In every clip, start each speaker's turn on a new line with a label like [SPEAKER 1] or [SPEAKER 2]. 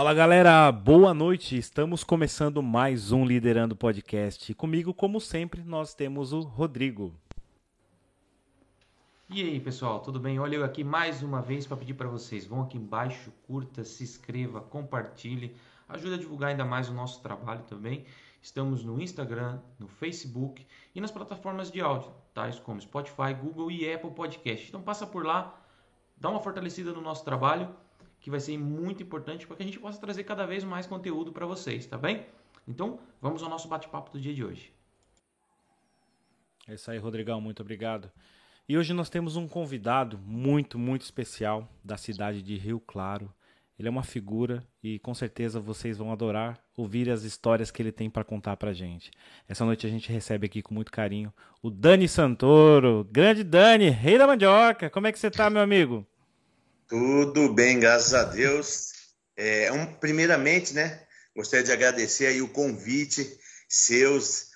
[SPEAKER 1] Fala galera, boa noite. Estamos começando mais um Liderando Podcast. Comigo, como sempre, nós temos o Rodrigo.
[SPEAKER 2] E aí, pessoal, tudo bem? Olha eu aqui mais uma vez para pedir para vocês, vão aqui embaixo, curta, se inscreva, compartilhe, ajuda a divulgar ainda mais o nosso trabalho também. Estamos no Instagram, no Facebook e nas plataformas de áudio, tais como Spotify, Google e Apple Podcast. Então passa por lá, dá uma fortalecida no nosso trabalho, que vai ser muito importante para que a gente possa trazer cada vez mais conteúdo para vocês, tá bem? Então, vamos ao nosso bate-papo do dia de hoje.
[SPEAKER 1] É isso aí, Rodrigão, muito obrigado. E hoje nós temos um convidado muito, muito especial da cidade de Rio Claro. Ele é uma figura e com certeza vocês vão adorar ouvir as histórias que ele tem para contar pra gente. Essa noite a gente recebe aqui com muito carinho o Dani Santoro. Grande Dani, rei da mandioca. Como é que você tá, meu amigo?
[SPEAKER 3] Tudo bem, graças a Deus. É, um, primeiramente, né, gostaria de agradecer aí o convite seus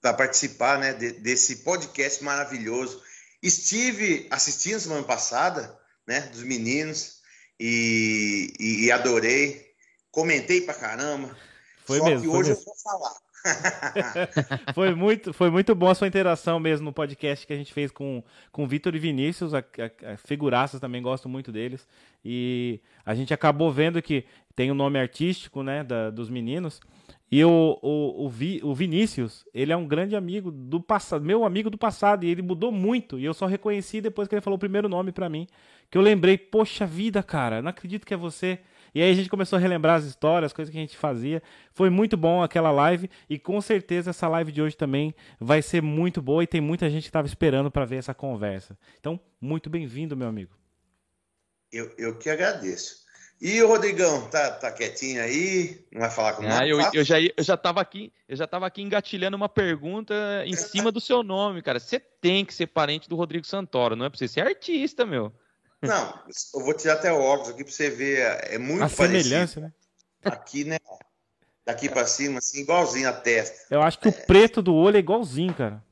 [SPEAKER 3] para participar né, de, desse podcast maravilhoso Estive assistindo semana passada, né, dos meninos, e, e, e adorei. Comentei pra caramba.
[SPEAKER 1] Foi só mesmo.
[SPEAKER 3] que hoje
[SPEAKER 1] mesmo.
[SPEAKER 3] eu vou falar.
[SPEAKER 1] foi, muito, foi muito bom a sua interação mesmo no podcast que a gente fez com, com Vitor e Vinícius, a, a, a figuraças também gosto muito deles. E a gente acabou vendo que tem o um nome artístico né, da, dos meninos. E o, o, o, Vi, o Vinícius, ele é um grande amigo do passado, meu amigo do passado, e ele mudou muito. E eu só reconheci depois que ele falou o primeiro nome para mim. Que eu lembrei, poxa vida, cara, não acredito que é você. E aí a gente começou a relembrar as histórias, as coisas que a gente fazia. Foi muito bom aquela live e com certeza essa live de hoje também vai ser muito boa e tem muita gente que estava esperando para ver essa conversa. Então, muito bem-vindo, meu amigo.
[SPEAKER 3] Eu, eu que agradeço. E o Rodrigão, tá, tá quietinho aí? Não vai falar com
[SPEAKER 2] ah, eu, eu, já, eu já tava aqui, eu já tava aqui engatilhando uma pergunta em cima do seu nome, cara. Você tem que ser parente do Rodrigo Santoro, não é pra você ser artista, meu.
[SPEAKER 3] Não, eu vou tirar até o óculos aqui pra você ver. É muito
[SPEAKER 1] a
[SPEAKER 3] parecido.
[SPEAKER 1] semelhança, né?
[SPEAKER 3] Aqui, né? Daqui pra cima, assim, igualzinho a testa.
[SPEAKER 1] Eu acho que é. o preto do olho é igualzinho, cara.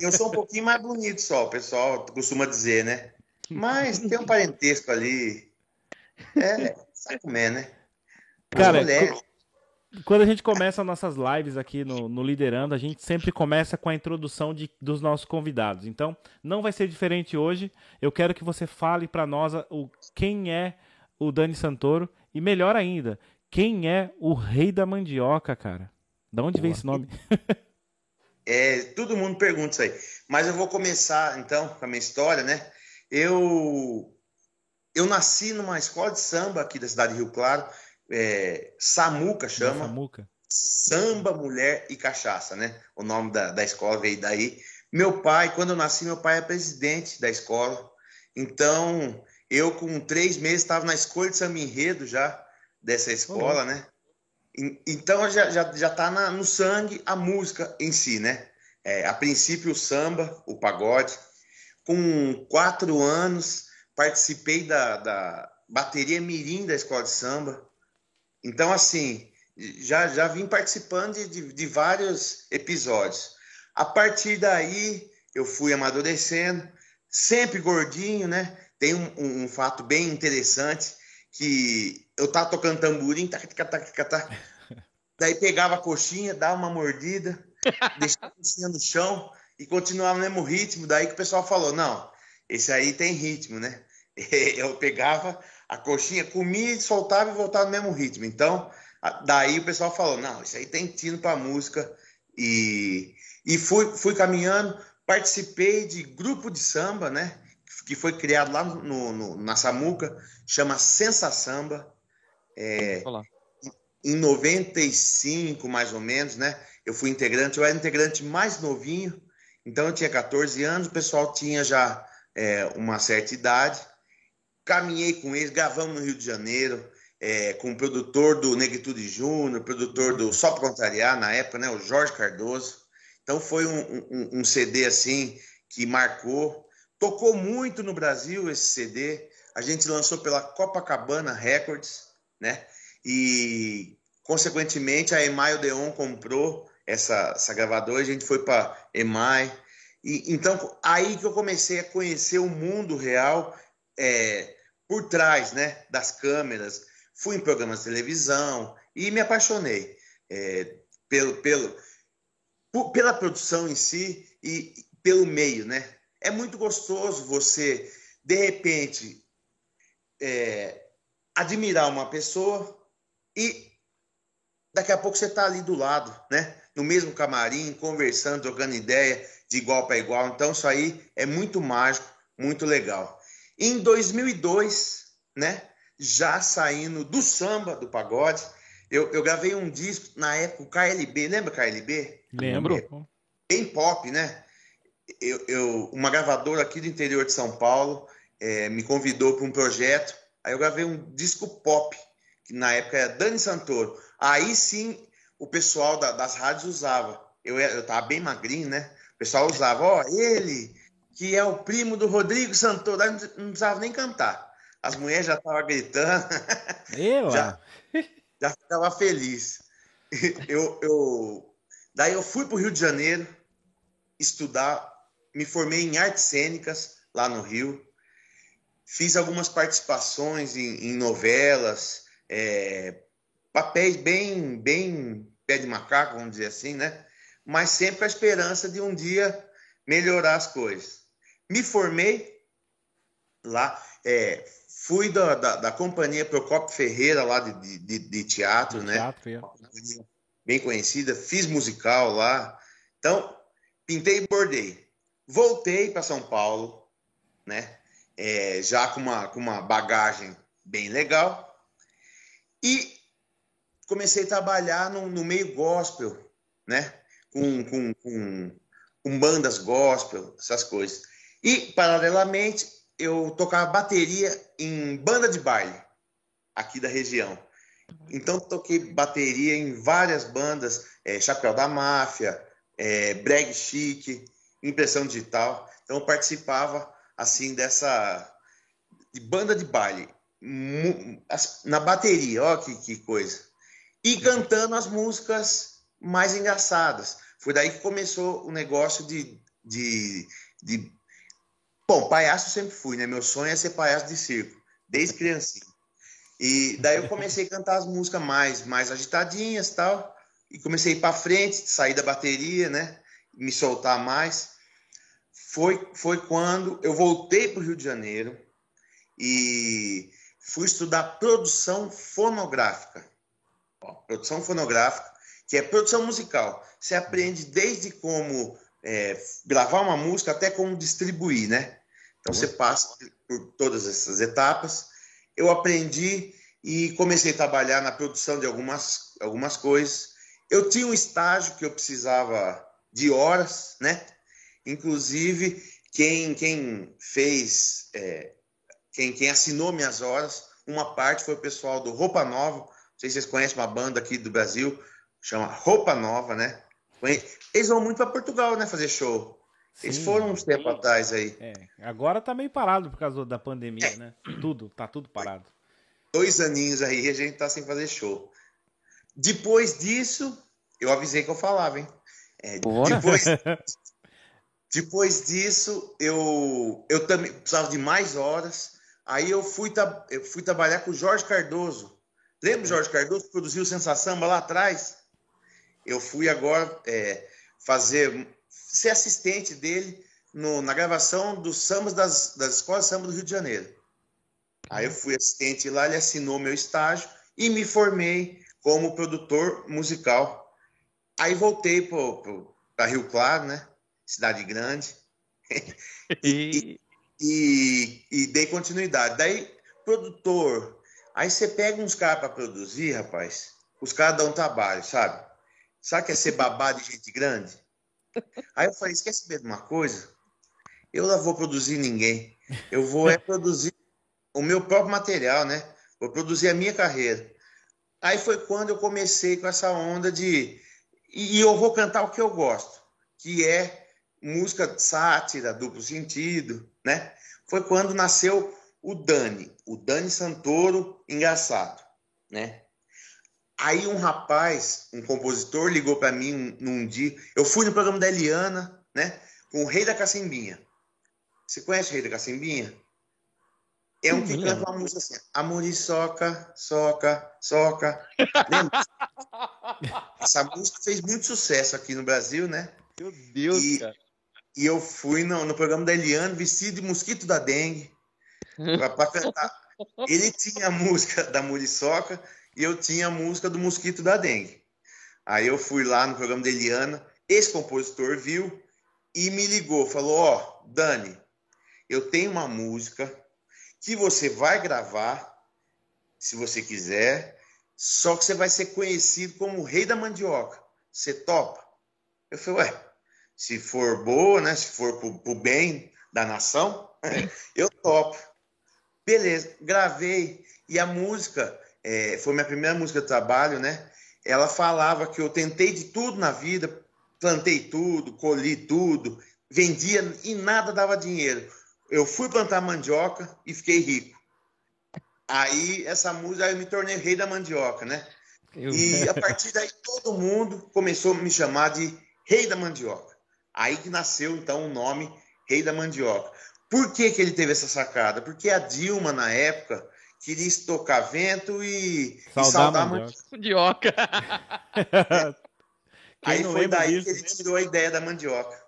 [SPEAKER 3] eu sou um pouquinho mais bonito só, o pessoal costuma dizer, né? Mas tem um parentesco ali é, sabe comer, né?
[SPEAKER 1] Cara, quando a gente começa nossas lives aqui no, no, Liderando, a gente sempre começa com a introdução de, dos nossos convidados. Então, não vai ser diferente hoje. Eu quero que você fale para nós o, quem é o Dani Santoro e, melhor ainda, quem é o rei da mandioca, cara. Da onde Boa. vem esse nome?
[SPEAKER 3] é, todo mundo pergunta isso aí. Mas eu vou começar, então, com a minha história, né? Eu eu nasci numa escola de samba aqui da cidade de Rio Claro, é, Samuca chama.
[SPEAKER 1] Samuca.
[SPEAKER 3] Samba, Mulher e Cachaça, né? O nome da, da escola veio daí. Meu pai, quando eu nasci, meu pai é presidente da escola. Então, eu com três meses estava na escolha de samba enredo já dessa escola, né? Então já, já, já tá na, no sangue a música em si, né? É, a princípio o samba, o pagode. Com quatro anos, participei da, da bateria mirim da escola de samba. Então, assim, já, já vim participando de, de, de vários episódios. A partir daí, eu fui amadurecendo, sempre gordinho, né? Tem um, um, um fato bem interessante que eu tava tocando tamborim, tac, tac, tac, tac, tac, daí pegava a coxinha, dava uma mordida, deixava a coxinha no chão e continuava no mesmo ritmo. Daí que o pessoal falou: não, esse aí tem ritmo, né? Eu pegava a coxinha, comia, soltava e voltava no mesmo ritmo. Então, daí o pessoal falou: não, isso aí tem tino para música. E, e fui, fui caminhando, participei de grupo de samba, né? Que foi criado lá no, no na Samuca, chama Sensa Samba. É, em 95, mais ou menos, né? Eu fui integrante, eu era integrante mais novinho, então eu tinha 14 anos, o pessoal tinha já é, uma certa idade. Caminhei com eles, gravamos no Rio de Janeiro, é, com o produtor do Negritude Júnior, produtor do Só Pra Contrariar, na época, né, o Jorge Cardoso. Então foi um, um, um CD assim que marcou. Tocou muito no Brasil esse CD. A gente lançou pela Copacabana Records, né? E, consequentemente, a Emai Odeon comprou essa, essa gravadora. A gente foi para Emai, e, então, aí que eu comecei a conhecer o mundo real, é, por trás né, das câmeras, fui em programas de televisão e me apaixonei é, pelo, pelo, por, pela produção em si e pelo meio, né? É muito gostoso você, de repente, é, admirar uma pessoa e daqui a pouco você está ali do lado, né? No mesmo camarim, conversando, trocando ideia de igual para igual. Então, isso aí é muito mágico, muito legal. Em 2002, né? Já saindo do samba, do pagode, eu, eu gravei um disco na época, o KLB, lembra KLB?
[SPEAKER 1] Lembro.
[SPEAKER 3] Bem pop, né? Eu, eu, uma gravadora aqui do interior de São Paulo é, me convidou para um projeto. Aí eu gravei um disco pop, que na época era Dani Santoro. Aí sim o pessoal da, das rádios usava. Eu, eu tava bem magrinho, né? O pessoal usava, ó, oh, ele, que é o primo do Rodrigo Santoro. Não, precisava nem cantar. As mulheres já estavam gritando.
[SPEAKER 1] Eu?
[SPEAKER 3] já, já ficava feliz. Eu, eu, daí eu fui para o Rio de Janeiro estudar, me formei em artes cênicas lá no Rio, fiz algumas participações em, em novelas, é, papéis bem, bem pé de macaco, vamos dizer assim, né? Mas sempre a esperança de um dia melhorar as coisas. Me formei lá, é, Fui da, da, da companhia Procopio Ferreira, lá de, de, de teatro, de né? Teatro, é. Bem conhecida. Fiz musical lá. Então, pintei e bordei. Voltei para São Paulo, né? É, já com uma, com uma bagagem bem legal. E comecei a trabalhar no, no meio gospel, né? Com, com, com, com bandas gospel, essas coisas. E, paralelamente, eu tocava bateria em banda de baile aqui da região. Então toquei bateria em várias bandas, é, Chapéu da Máfia, é, Breg Chique, Impressão Digital. Então participava assim dessa de banda de baile na bateria, ó que, que coisa. E cantando as músicas mais engraçadas. Foi daí que começou o negócio de, de, de Bom, palhaço sempre fui, né? Meu sonho é ser palhaço de circo, desde criancinha. E daí eu comecei a cantar as músicas mais, mais agitadinhas tal. E comecei a ir para frente, sair da bateria, né? Me soltar mais. Foi, foi quando eu voltei para o Rio de Janeiro e fui estudar produção fonográfica. Ó, produção fonográfica, que é produção musical. Você aprende desde como é, gravar uma música até como distribuir, né? Então você passa por todas essas etapas. Eu aprendi e comecei a trabalhar na produção de algumas, algumas coisas. Eu tinha um estágio que eu precisava de horas, né? Inclusive, quem, quem fez, é, quem, quem assinou minhas horas, uma parte foi o pessoal do Roupa Nova. Não sei se vocês conhecem uma banda aqui do Brasil, chama Roupa Nova, né? Eles vão muito para Portugal, né? Fazer show. Sim, Eles foram uns tempos atrás aí.
[SPEAKER 1] É, agora tá meio parado por causa da pandemia, é. né? Tudo, tá tudo parado.
[SPEAKER 3] Dois aninhos aí a gente tá sem fazer show. Depois disso, eu avisei que eu falava, hein? É, depois, depois disso, eu, eu também precisava de mais horas. Aí eu fui, eu fui trabalhar com o Jorge Cardoso. Lembra o Jorge Cardoso que produziu Sensação lá atrás? Eu fui agora é, fazer, ser assistente dele no, na gravação dos sambas das, das escolas de samba do Rio de Janeiro. Aí eu fui assistente lá, ele assinou meu estágio e me formei como produtor musical. Aí voltei para Rio Claro, né? Cidade grande. e, e, e, dei continuidade. Daí, produtor. Aí você pega uns caras para produzir, rapaz. Os caras dão trabalho, sabe? Sabe que é ser babá de gente grande? Aí eu falei, esquece saber de uma coisa? Eu não vou produzir ninguém. Eu vou é produzir o meu próprio material, né? Vou produzir a minha carreira. Aí foi quando eu comecei com essa onda de. E eu vou cantar o que eu gosto, que é música sátira, duplo sentido, né? Foi quando nasceu o Dani, o Dani Santoro engraçado, né? Aí um rapaz, um compositor, ligou para mim num dia. Eu fui no programa da Eliana, né? Com o Rei da Cacimbinha. Você conhece o Rei da Cacimbinha? É um que canta uma música assim, a muriçoca, soca, soca. Lembra? Essa música fez muito sucesso aqui no Brasil, né?
[SPEAKER 4] Meu Deus,
[SPEAKER 3] e,
[SPEAKER 4] cara.
[SPEAKER 3] E eu fui no, no programa da Eliane vestido de mosquito da dengue para cantar. Ele tinha a música da muriçoca e eu tinha a música do mosquito da dengue. Aí eu fui lá no programa da Eliana, esse compositor viu e me ligou, falou: Ó, oh, Dani, eu tenho uma música que você vai gravar, se você quiser, só que você vai ser conhecido como o rei da mandioca. Você topa? Eu falei, ué, se for boa, né? Se for pro, pro bem da nação, eu topo. Beleza, gravei. E a música, é, foi minha primeira música de trabalho, né? Ela falava que eu tentei de tudo na vida, plantei tudo, colhi tudo, vendia e nada dava dinheiro eu fui plantar mandioca e fiquei rico. Aí essa música eu me tornei rei da mandioca, né? Eu... E a partir daí todo mundo começou a me chamar de rei da mandioca. Aí que nasceu então o nome rei da mandioca. Por que, que ele teve essa sacada? Porque a Dilma na época queria estocar vento e saudar, e saudar mandioca.
[SPEAKER 4] mandioca.
[SPEAKER 3] É. Aí foi daí disso, que ele tirou a ideia da mandioca.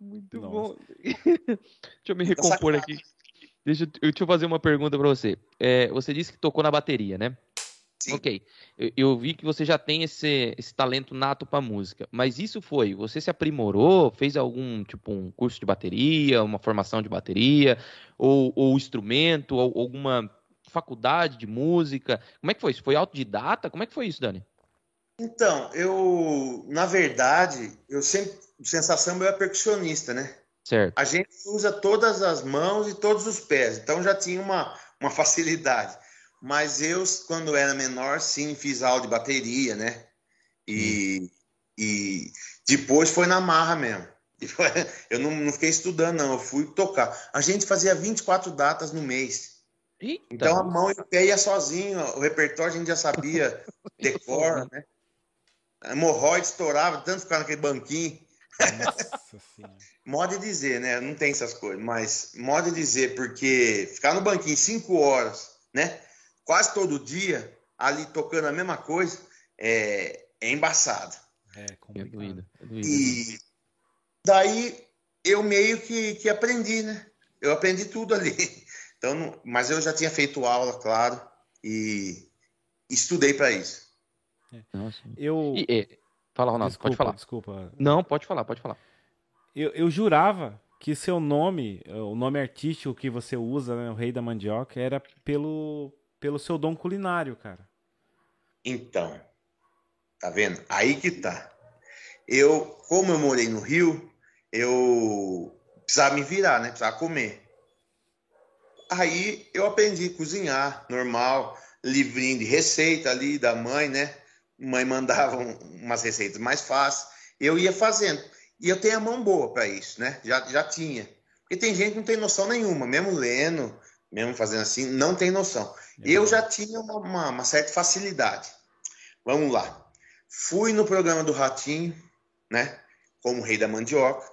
[SPEAKER 4] Muito Nossa. bom. deixa eu me recompor aqui. Deixa, deixa eu fazer uma pergunta para você. É, você disse que tocou na bateria, né? Sim. Ok. Eu, eu, vi que você já tem esse, esse talento nato para música. Mas isso foi? Você se aprimorou? Fez algum, tipo, um curso de bateria, uma formação de bateria? Ou, ou instrumento? Ou alguma faculdade de música? Como é que foi isso? Foi autodidata? Como é que foi isso, Dani?
[SPEAKER 3] Então, eu, na verdade, eu sempre sensação eu é percussionista, né?
[SPEAKER 4] Certo.
[SPEAKER 3] A gente usa todas as mãos e todos os pés, então já tinha uma, uma facilidade. Mas eu, quando era menor, sim, fiz aula de bateria, né? E, hum. e depois foi na marra mesmo. Eu não, não, fiquei estudando, não, eu fui tocar. A gente fazia 24 datas no mês. Eita. Então a mão e o pé ia sozinho, o repertório a gente já sabia, decor, né? A hemorroide estourava, tanto ficar naquele banquinho. Modo de dizer, né? Não tem essas coisas, mas modo de dizer, porque ficar no banquinho cinco horas, né? Quase todo dia, ali tocando a mesma coisa, é, é embaçado.
[SPEAKER 4] É, é doído,
[SPEAKER 3] é doído. E daí eu meio que, que aprendi, né? Eu aprendi tudo ali. Então, mas eu já tinha feito aula, claro, e estudei para isso.
[SPEAKER 4] É. Nossa. Eu. E, Fala, Ronaldo, desculpa, pode falar.
[SPEAKER 1] Desculpa.
[SPEAKER 4] Não, pode falar, pode falar.
[SPEAKER 1] Eu, eu jurava que seu nome, o nome artístico que você usa, né, o Rei da Mandioca, era pelo, pelo seu dom culinário, cara.
[SPEAKER 3] Então, tá vendo? Aí que tá. Eu, como eu morei no Rio, eu precisava me virar, né? Precisava comer. Aí eu aprendi a cozinhar, normal, livrinho de receita ali da mãe, né? mãe mandava umas receitas mais fáceis, eu ia fazendo. E eu tenho a mão boa para isso, né? Já, já tinha. Porque tem gente que não tem noção nenhuma, mesmo lendo, mesmo fazendo assim, não tem noção. É eu já tinha uma, uma, uma, certa facilidade. Vamos lá. Fui no programa do Ratinho, né? Como rei da mandioca.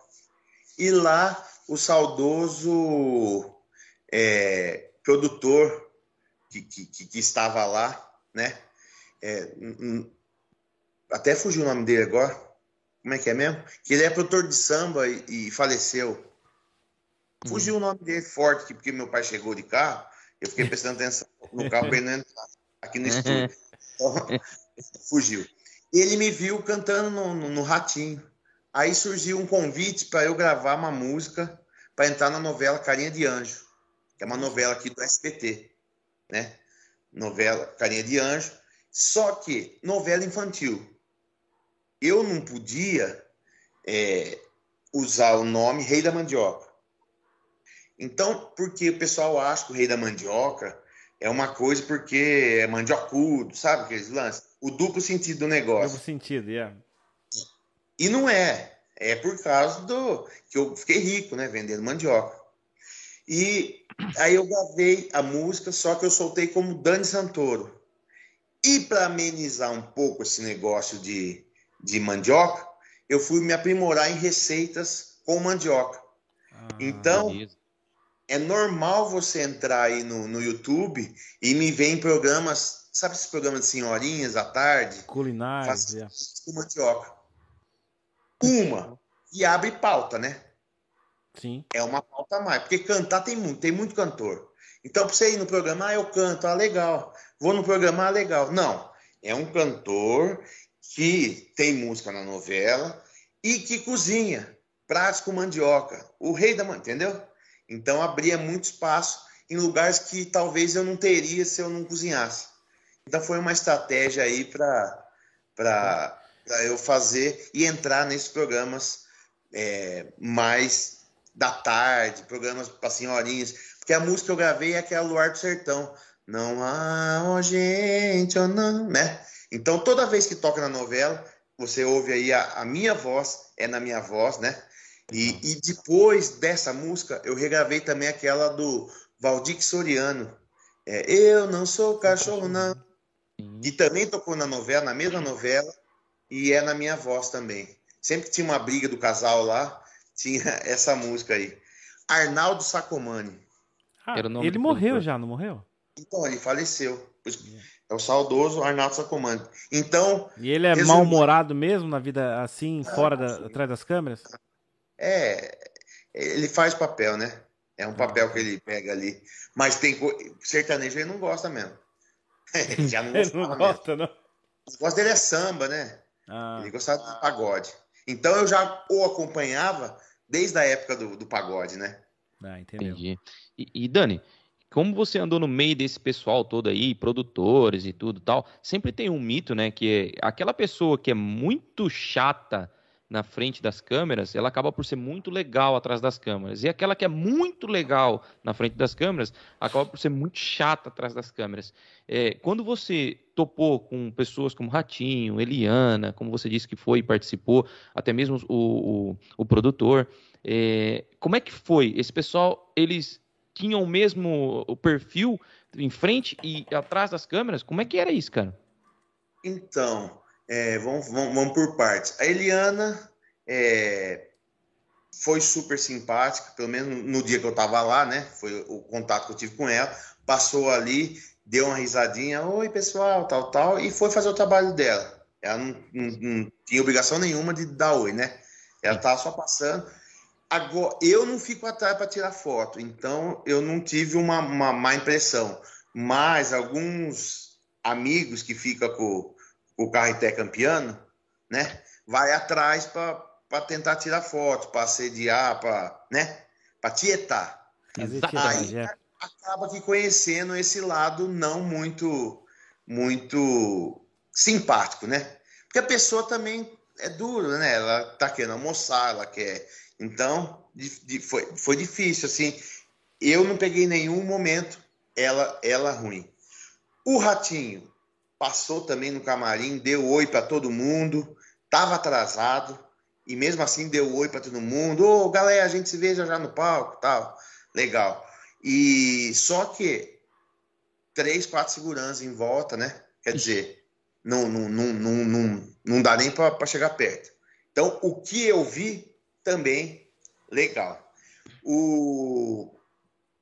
[SPEAKER 3] E lá o saudoso é, produtor que, que, que estava lá, né? É, até fugiu o nome dele agora. Como é que é mesmo? Que ele é produtor de samba e, e faleceu. Fugiu hum. o nome dele forte, porque meu pai chegou de carro. Eu fiquei prestando atenção no carro para ele não entrar aqui no estúdio. Então, fugiu. Ele me viu cantando no, no, no Ratinho. Aí surgiu um convite para eu gravar uma música para entrar na novela Carinha de Anjo, que é uma novela aqui do SBT, né? Novela Carinha de Anjo. Só que novela infantil. Eu não podia é, usar o nome Rei da Mandioca. Então, porque o pessoal acha que o Rei da Mandioca é uma coisa porque é mandiocudo, sabe aqueles lances? O duplo sentido do negócio.
[SPEAKER 1] Duplo sentido, yeah.
[SPEAKER 3] E não é. É por causa do que eu fiquei rico, né, vendendo mandioca. E aí eu gravei a música, só que eu soltei como Dani Santoro. E para amenizar um pouco esse negócio de, de mandioca, eu fui me aprimorar em receitas com mandioca. Ah, então, é normal você entrar aí no, no YouTube e me ver em programas, sabe esses programas de senhorinhas à tarde?
[SPEAKER 1] Culinários,
[SPEAKER 3] é. com mandioca. Uma, e abre pauta, né?
[SPEAKER 1] Sim.
[SPEAKER 3] É uma pauta a mais, porque cantar tem muito, tem muito cantor. Então, para você ir no programa, ah, eu canto, ah, legal. Vou no programa, ah, legal. Não, é um cantor que tem música na novela e que cozinha pratos com mandioca. O rei da mandioca, entendeu? Então, abria muito espaço em lugares que talvez eu não teria se eu não cozinhasse. Então, foi uma estratégia aí para eu fazer e entrar nesses programas é, mais da tarde, programas para senhorinhas, porque a música que eu gravei é aquela Luar do Sertão. Não há oh, gente, oh, não, né? Então toda vez que toca na novela, você ouve aí a, a minha voz, é na minha voz, né? E, e, depois dessa música, eu regravei também aquela do Valdir Soriano. É, eu não sou cachorro, não. E também tocou na novela, na mesma novela, e é na minha voz também. Sempre que tinha uma briga do casal lá, tinha essa música aí. Arnaldo Sacomani.
[SPEAKER 1] Ah, ele morreu já, não morreu?
[SPEAKER 3] Então, ele faleceu. É o saudoso Arnaldo Sacomani. Então.
[SPEAKER 1] E ele é resumindo... mal-humorado mesmo na vida assim, ah, fora da, atrás das câmeras?
[SPEAKER 3] É. Ele faz papel, né? É um papel que ele pega ali. Mas tem sertanejo ele não gosta mesmo.
[SPEAKER 1] ele já não, ele não gosta, não.
[SPEAKER 3] O gosto dele é samba, né? Ah. Ele gostava de pagode. Então eu já o acompanhava desde a época do, do pagode, né?
[SPEAKER 4] Ah, Entendi. E, e, Dani, como você andou no meio desse pessoal todo aí, produtores e tudo tal, sempre tem um mito, né? Que é aquela pessoa que é muito chata na frente das câmeras, ela acaba por ser muito legal atrás das câmeras. E aquela que é muito legal na frente das câmeras, acaba por ser muito chata atrás das câmeras. É, quando você topou com pessoas como Ratinho, Eliana, como você disse que foi e participou, até mesmo o, o, o produtor, é, como é que foi? Esse pessoal, eles tinham o mesmo o perfil em frente e atrás das câmeras? Como é que era isso, cara?
[SPEAKER 3] Então, é, vamos, vamos, vamos, por partes. A Eliana é, foi super simpática, pelo menos no dia que eu estava lá, né? Foi o contato que eu tive com ela. Passou ali, deu uma risadinha, oi pessoal, tal, tal, e foi fazer o trabalho dela. Ela não, não, não tinha obrigação nenhuma de dar oi, né? Ela estava só passando. Agora, eu não fico atrás para tirar foto, então eu não tive uma, uma má impressão. Mas alguns amigos que ficam com o Carreté campeano, né? Vai atrás para tentar tirar foto, para assediar, para né? Para tietar. Aí é. acaba que conhecendo esse lado não muito muito simpático, né? Porque a pessoa também é dura, né? Ela tá querendo almoçar, ela quer. Então, foi, foi difícil, assim. Eu não peguei nenhum momento ela, ela ruim. O Ratinho, passou também no camarim, deu oi para todo mundo, estava atrasado e mesmo assim deu oi para todo mundo. Ô, oh, galera, a gente se veja já no palco, tal. Legal. E só que três, quatro seguranças em volta, né? Quer dizer, não, não, não, não, não, não dá nem para chegar perto. Então, o que eu vi também legal. O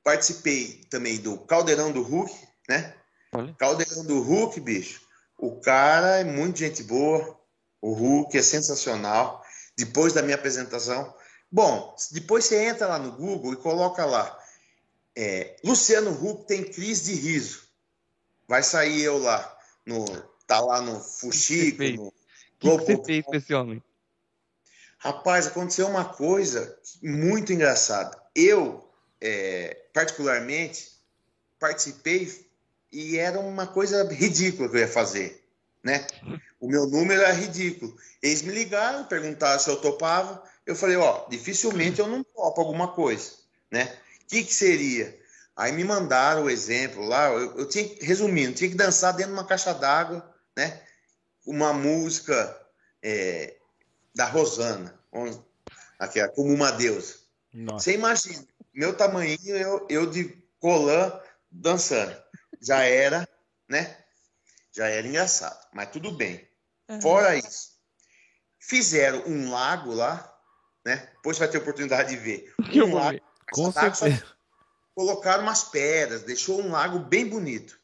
[SPEAKER 3] participei também do Caldeirão do Hulk, né? Olha. Caldeirão do Hulk, bicho. O cara é muito gente boa. O Hulk é sensacional. Depois da minha apresentação. Bom, depois você entra lá no Google e coloca lá. É, Luciano Huck tem crise de riso. Vai sair eu lá. No, tá lá no Fuxico.
[SPEAKER 4] O no que, que você fez com esse homem?
[SPEAKER 3] Rapaz, aconteceu uma coisa muito engraçada. Eu, é, particularmente, participei e era uma coisa ridícula que eu ia fazer, né? O meu número era ridículo. Eles me ligaram, perguntaram se eu topava. Eu falei, ó, dificilmente eu não topo alguma coisa, né? O que, que seria? Aí me mandaram o exemplo lá, eu, eu tinha, resumindo, tinha que dançar dentro de uma caixa d'água, né? Uma música é, da Rosana, aqui, como uma deusa. Nossa. Você imagina, meu tamanho, eu, eu de colã dançando já era, né? Já era engraçado, mas tudo bem. Uhum. Fora isso, fizeram um lago lá, né? Depois vai ter oportunidade de ver.
[SPEAKER 1] Um lago, Com certeza.
[SPEAKER 3] colocaram umas pedras, deixou um lago bem bonito.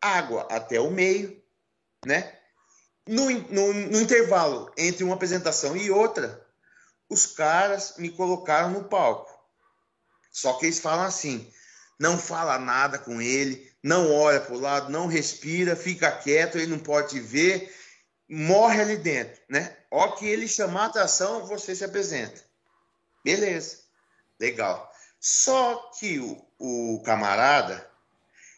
[SPEAKER 3] Água até o meio, né? No, no, no intervalo entre uma apresentação e outra, os caras me colocaram no palco. Só que eles falam assim: não fala nada com ele, não olha para o lado, não respira, fica quieto, ele não pode ver, morre ali dentro, né? Ó que ele chamar a atração, você se apresenta. Beleza, legal. Só que o, o camarada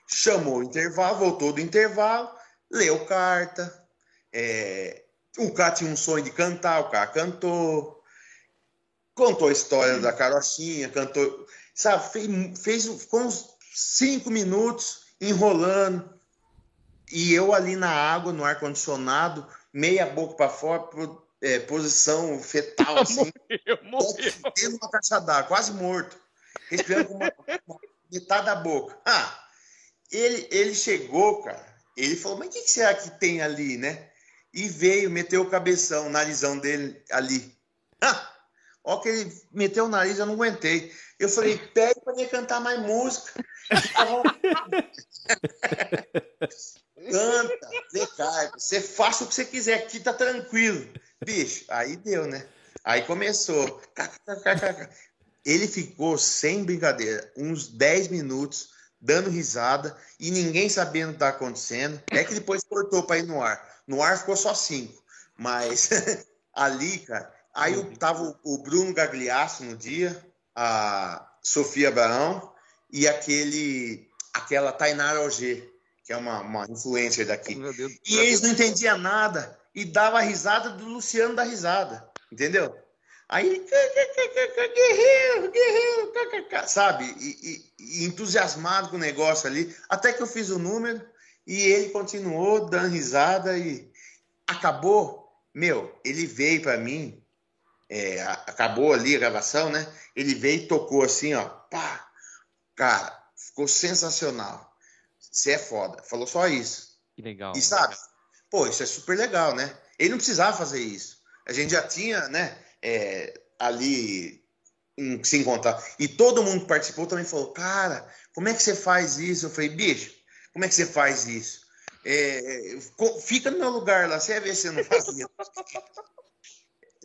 [SPEAKER 3] chamou o intervalo, voltou do intervalo, leu carta, é, o cara tinha um sonho de cantar, o cara cantou, contou a história da carochinha, cantou, sabe, fez, fez ficou uns cinco minutos enrolando, e eu ali na água, no ar-condicionado, meia boca para fora, é, posição fetal, assim, morreu, morreu. dentro uma caixa d'água, quase morto, respirando com uma, uma, metade da boca. Ah, ele, ele chegou, cara, ele falou, mas o que, que será que tem ali, né? E veio, meteu o cabeção, o narizão dele ali. Ah, ó que ele meteu o nariz, eu não aguentei. Eu falei, pede para ele cantar mais música. Canta, decai, você faça o que você quiser, aqui tá tranquilo. Bicho, aí deu, né? Aí começou. Ele ficou, sem brincadeira, uns 10 minutos dando risada e ninguém sabendo o que tá acontecendo. É que depois cortou para ir no ar. No ar ficou só cinco. Mas ali, cara, aí eu, tava o Bruno Gagliasso no dia, a Sofia Barão e aquele aquela Tainara Auger, que é uma, uma influencer daqui. E eles não entendiam nada e dava a risada do Luciano da risada, entendeu? Aí, guerreiro, guerreiro, sabe? E, e, e, entusiasmado com o negócio ali, até que eu fiz o número e ele continuou dando risada e acabou. Meu, ele veio para mim, é, acabou ali a gravação, né? Ele veio e tocou assim, ó, pá, cara, ficou sensacional. Você é foda. Falou só isso.
[SPEAKER 4] Que legal.
[SPEAKER 3] E sabe, pô, isso é super legal, né? Ele não precisava fazer isso. A gente já tinha, né, é, ali em, se encontrar. E todo mundo que participou também falou, cara, como é que você faz isso? Eu falei, bicho, como é que você faz isso? É, fica no meu lugar lá, você vai ver se eu não fazia.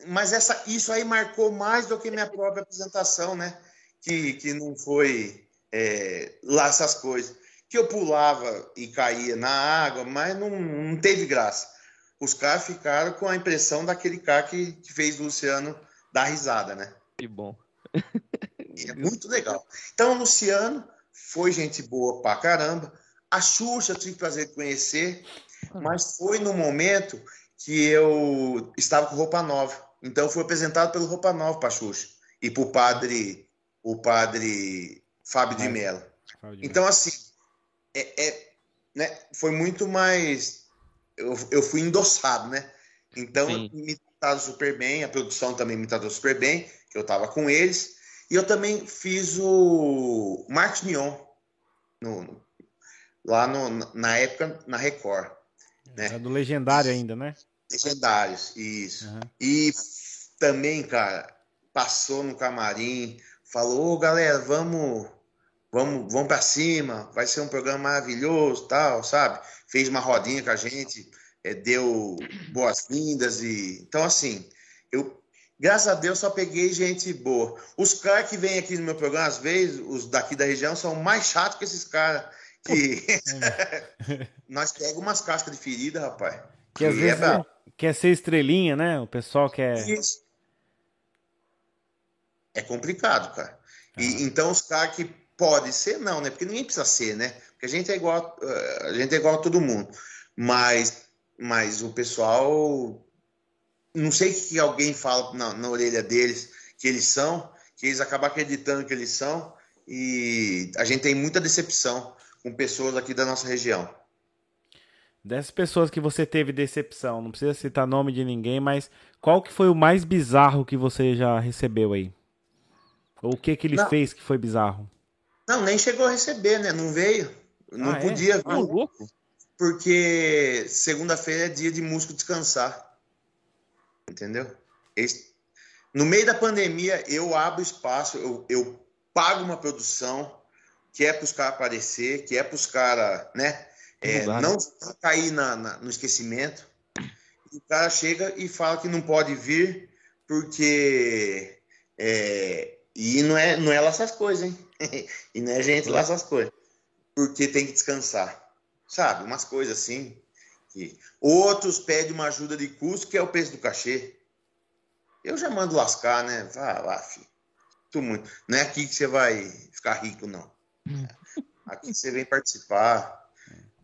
[SPEAKER 3] Mas essa, isso aí marcou mais do que minha própria apresentação, né? Que, que não foi é, lá essas coisas. Que eu pulava e caía na água, mas não, não teve graça. Os caras ficaram com a impressão daquele cara que, que fez o Luciano dar risada, né?
[SPEAKER 4] Que bom.
[SPEAKER 3] é muito legal. Então, o Luciano foi gente boa pra caramba a Xuxa eu tive prazer de conhecer, mas foi no momento que eu estava com roupa nova. Então fui apresentado pelo Roupa Nova para Xuxa e para o padre, o padre Fábio de Mello. Então, assim, é, é, né, foi muito mais. Eu, eu fui endossado, né? Então, Sim. me trataram super bem, a produção também me tratou super bem, que eu estava com eles. E eu também fiz o Marcos Mion no, lá no, na época na Record. Né?
[SPEAKER 1] É do Legendário ainda, né?
[SPEAKER 3] Legendários, isso. Uhum. E também, cara, passou no camarim, falou, oh, galera, vamos, vamos, vamos para cima, vai ser um programa maravilhoso, tal, sabe? Fez uma rodinha com a gente, é, deu boas-vindas e então assim, eu graças a Deus só peguei gente boa. Os caras que vêm aqui no meu programa às vezes, os daqui da região são mais chatos que esses caras que nós pegamos umas cascas de ferida, rapaz.
[SPEAKER 1] Que, às vezes é quer ser estrelinha, né? O pessoal quer. Isso.
[SPEAKER 3] É complicado, cara. E, ah. então os caras que pode ser, não, né? Porque ninguém precisa ser, né? Porque a gente é igual, eh, a gente é igual a todo mundo. Mas, mas o pessoal, não sei o que alguém fala na, na orelha deles que eles são, que eles acabam acreditando que eles são, e a gente tem muita decepção com pessoas aqui da nossa região.
[SPEAKER 1] Dessas pessoas que você teve decepção, não precisa citar nome de ninguém, mas qual que foi o mais bizarro que você já recebeu aí? Ou o que que ele não. fez que foi bizarro?
[SPEAKER 3] Não, nem chegou a receber, né? Não veio. Não ah, podia é? vir. Ah, louco. Porque segunda-feira é dia de músico descansar. Entendeu? No meio da pandemia, eu abro espaço, eu, eu pago uma produção que é para os caras aparecer, que é para os caras, né? É, não cair na, na, no esquecimento. E o cara chega e fala que não pode vir porque. É, e não é, não é lá essas coisas, hein? e não é gente lá essas coisas. Porque tem que descansar. Sabe? Umas coisas assim. Que... Outros pedem uma ajuda de custo, que é o preço do cachê. Eu já mando lascar, né? Vá lá, filho. Muito. Não é aqui que você vai ficar rico, não. Hum. Aqui você vem participar.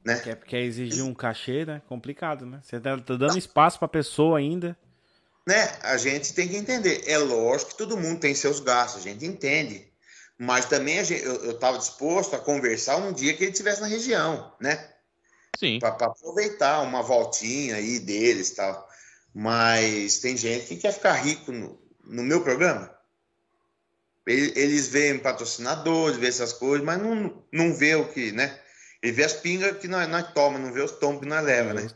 [SPEAKER 3] Né?
[SPEAKER 1] Quer, quer exigir um cachê, né? Complicado, né? Você tá, tá dando espaço para a pessoa ainda.
[SPEAKER 3] Né? A gente tem que entender. É lógico que todo mundo tem seus gastos, a gente entende. Mas também gente, eu estava disposto a conversar um dia que ele estivesse na região, né?
[SPEAKER 4] Sim.
[SPEAKER 3] Para aproveitar uma voltinha aí deles e tal. Mas tem gente que quer ficar rico no, no meu programa. Eles veem patrocinadores, vê essas coisas, mas não, não vê o que, né? Ele vê as pingas que nós, nós toma, não vê os tombos que nós leva, né?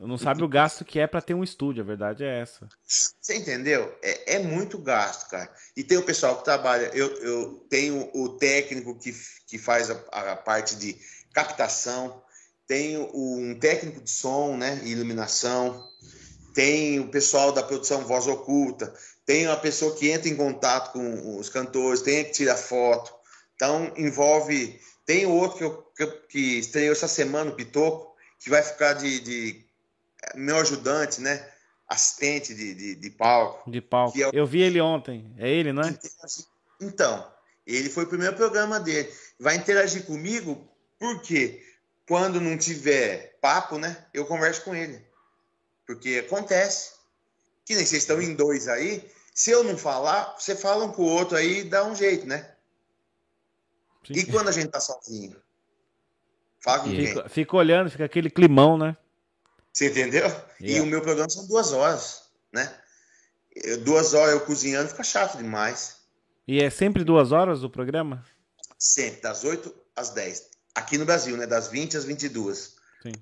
[SPEAKER 1] não sabe o gasto que é para ter um estúdio, a verdade é essa.
[SPEAKER 3] Você entendeu? É, é, muito gasto, cara. E tem o pessoal que trabalha. Eu, eu tenho o técnico que, que faz a, a parte de captação, tenho um técnico de som, né? E iluminação, tem o pessoal da produção voz oculta, tem a pessoa que entra em contato com os cantores, tem que tirar foto. Então envolve tem outro que, eu, que, que estreou essa semana, o Pitoco, que vai ficar de, de meu ajudante, né? Assistente de, de, de palco.
[SPEAKER 1] De palco. É o... Eu vi ele ontem. É ele, não é?
[SPEAKER 3] Então, ele foi o primeiro programa dele. Vai interagir comigo porque quando não tiver papo, né? Eu converso com ele. Porque acontece. Que nem vocês estão em dois aí. Se eu não falar, você fala um com o outro aí e dá um jeito, né? Sim. E quando a gente tá sozinho?
[SPEAKER 1] Fala com fica, quem? Fica olhando, fica aquele climão, né?
[SPEAKER 3] Você entendeu? Yeah. E o meu programa são duas horas, né? duas horas eu cozinhando fica chato demais.
[SPEAKER 1] E é sempre duas horas o programa?
[SPEAKER 3] Sempre, das 8 às 10. Aqui no Brasil, né? Das 20 às 22. Sim.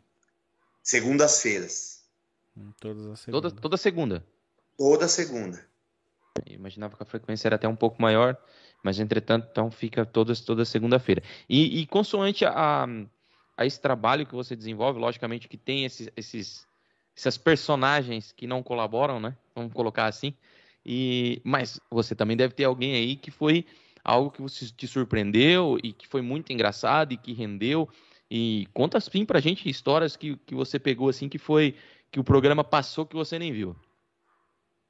[SPEAKER 3] Segundas-feiras.
[SPEAKER 1] Hum, todas as
[SPEAKER 4] toda, toda segunda?
[SPEAKER 3] Toda segunda.
[SPEAKER 4] Eu imaginava que a frequência era até um pouco maior. Mas, entretanto, então fica toda, toda segunda-feira. E, e consoante a, a esse trabalho que você desenvolve, logicamente que tem esses, esses, essas personagens que não colaboram, né? Vamos colocar assim. E, mas você também deve ter alguém aí que foi algo que você te surpreendeu e que foi muito engraçado e que rendeu. E conta assim pra gente histórias que, que você pegou assim que foi que o programa passou que você nem viu.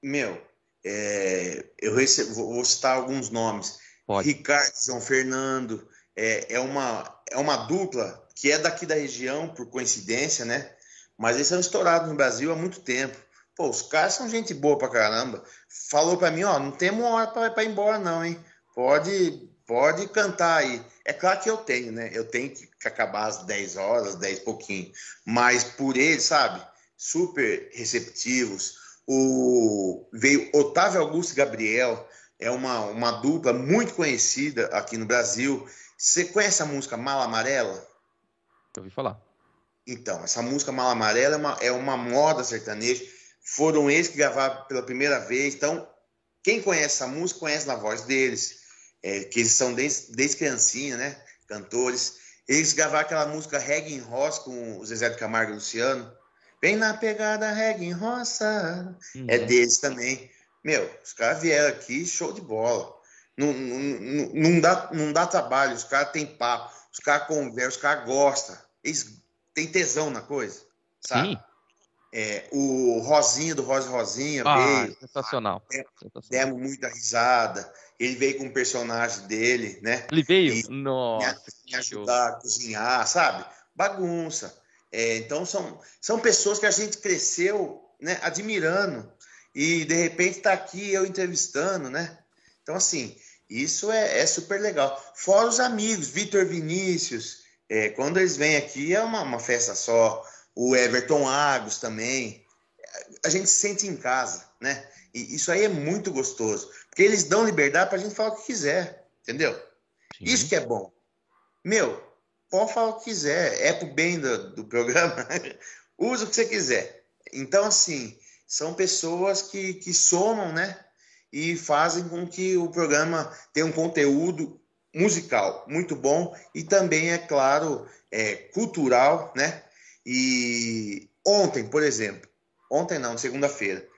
[SPEAKER 3] Meu, é, eu recebo, vou citar alguns nomes. Pode. Ricardo, São Fernando, é, é, uma, é uma dupla que é daqui da região, por coincidência, né? Mas eles são estourados no Brasil há muito tempo. Pô, os caras são gente boa pra caramba. Falou pra mim, ó, não temos hora pra, pra ir embora não, hein? Pode, pode cantar aí. É claro que eu tenho, né? Eu tenho que acabar às 10 horas, 10 e pouquinho. Mas por eles, sabe? Super receptivos o, veio Otávio Augusto Gabriel, é uma, uma dupla muito conhecida aqui no Brasil. Você conhece a música Mala Amarela?
[SPEAKER 4] Eu ouvi falar.
[SPEAKER 3] Então, essa música Mala Amarela é uma, é uma moda sertaneja. Foram eles que gravaram pela primeira vez. Então, quem conhece essa música conhece na voz deles, é, que eles são desde, desde criancinha, né? Cantores. Eles gravaram aquela música Reggae em Ross com o Zezé de Camargo e Luciano. Bem na pegada reggae em roça. Uhum. É deles também. Meu, os caras vieram aqui, show de bola. Não, não, não, dá, não dá trabalho, os caras têm papo, os caras conversam, os caras gostam. Eles têm tesão na coisa, sabe? Sim. É, o Rosinha do Rosa Rosinha
[SPEAKER 4] ah, veio. Sensacional. É, sensacional.
[SPEAKER 3] Demos muita risada. Ele veio com o personagem dele, né?
[SPEAKER 4] Ele veio? E, Nossa.
[SPEAKER 3] Me, me ajudar a cozinhar, sabe? Bagunça. É, então são, são pessoas que a gente cresceu né, admirando e de repente está aqui eu entrevistando, né? Então assim isso é, é super legal. Fora os amigos, Vitor Vinícius, é, quando eles vêm aqui é uma, uma festa só. O Everton Agos também. A gente se sente em casa, né? E isso aí é muito gostoso. Porque eles dão liberdade para a gente falar o que quiser, entendeu? Sim. Isso que é bom. Meu, pode falar o que quiser, é pro bem do, do programa, usa o que você quiser. Então, assim, são pessoas que, que somam, né? E fazem com que o programa tenha um conteúdo musical muito bom e também, é claro, é, cultural, né? E ontem, por exemplo, ontem não, segunda-feira,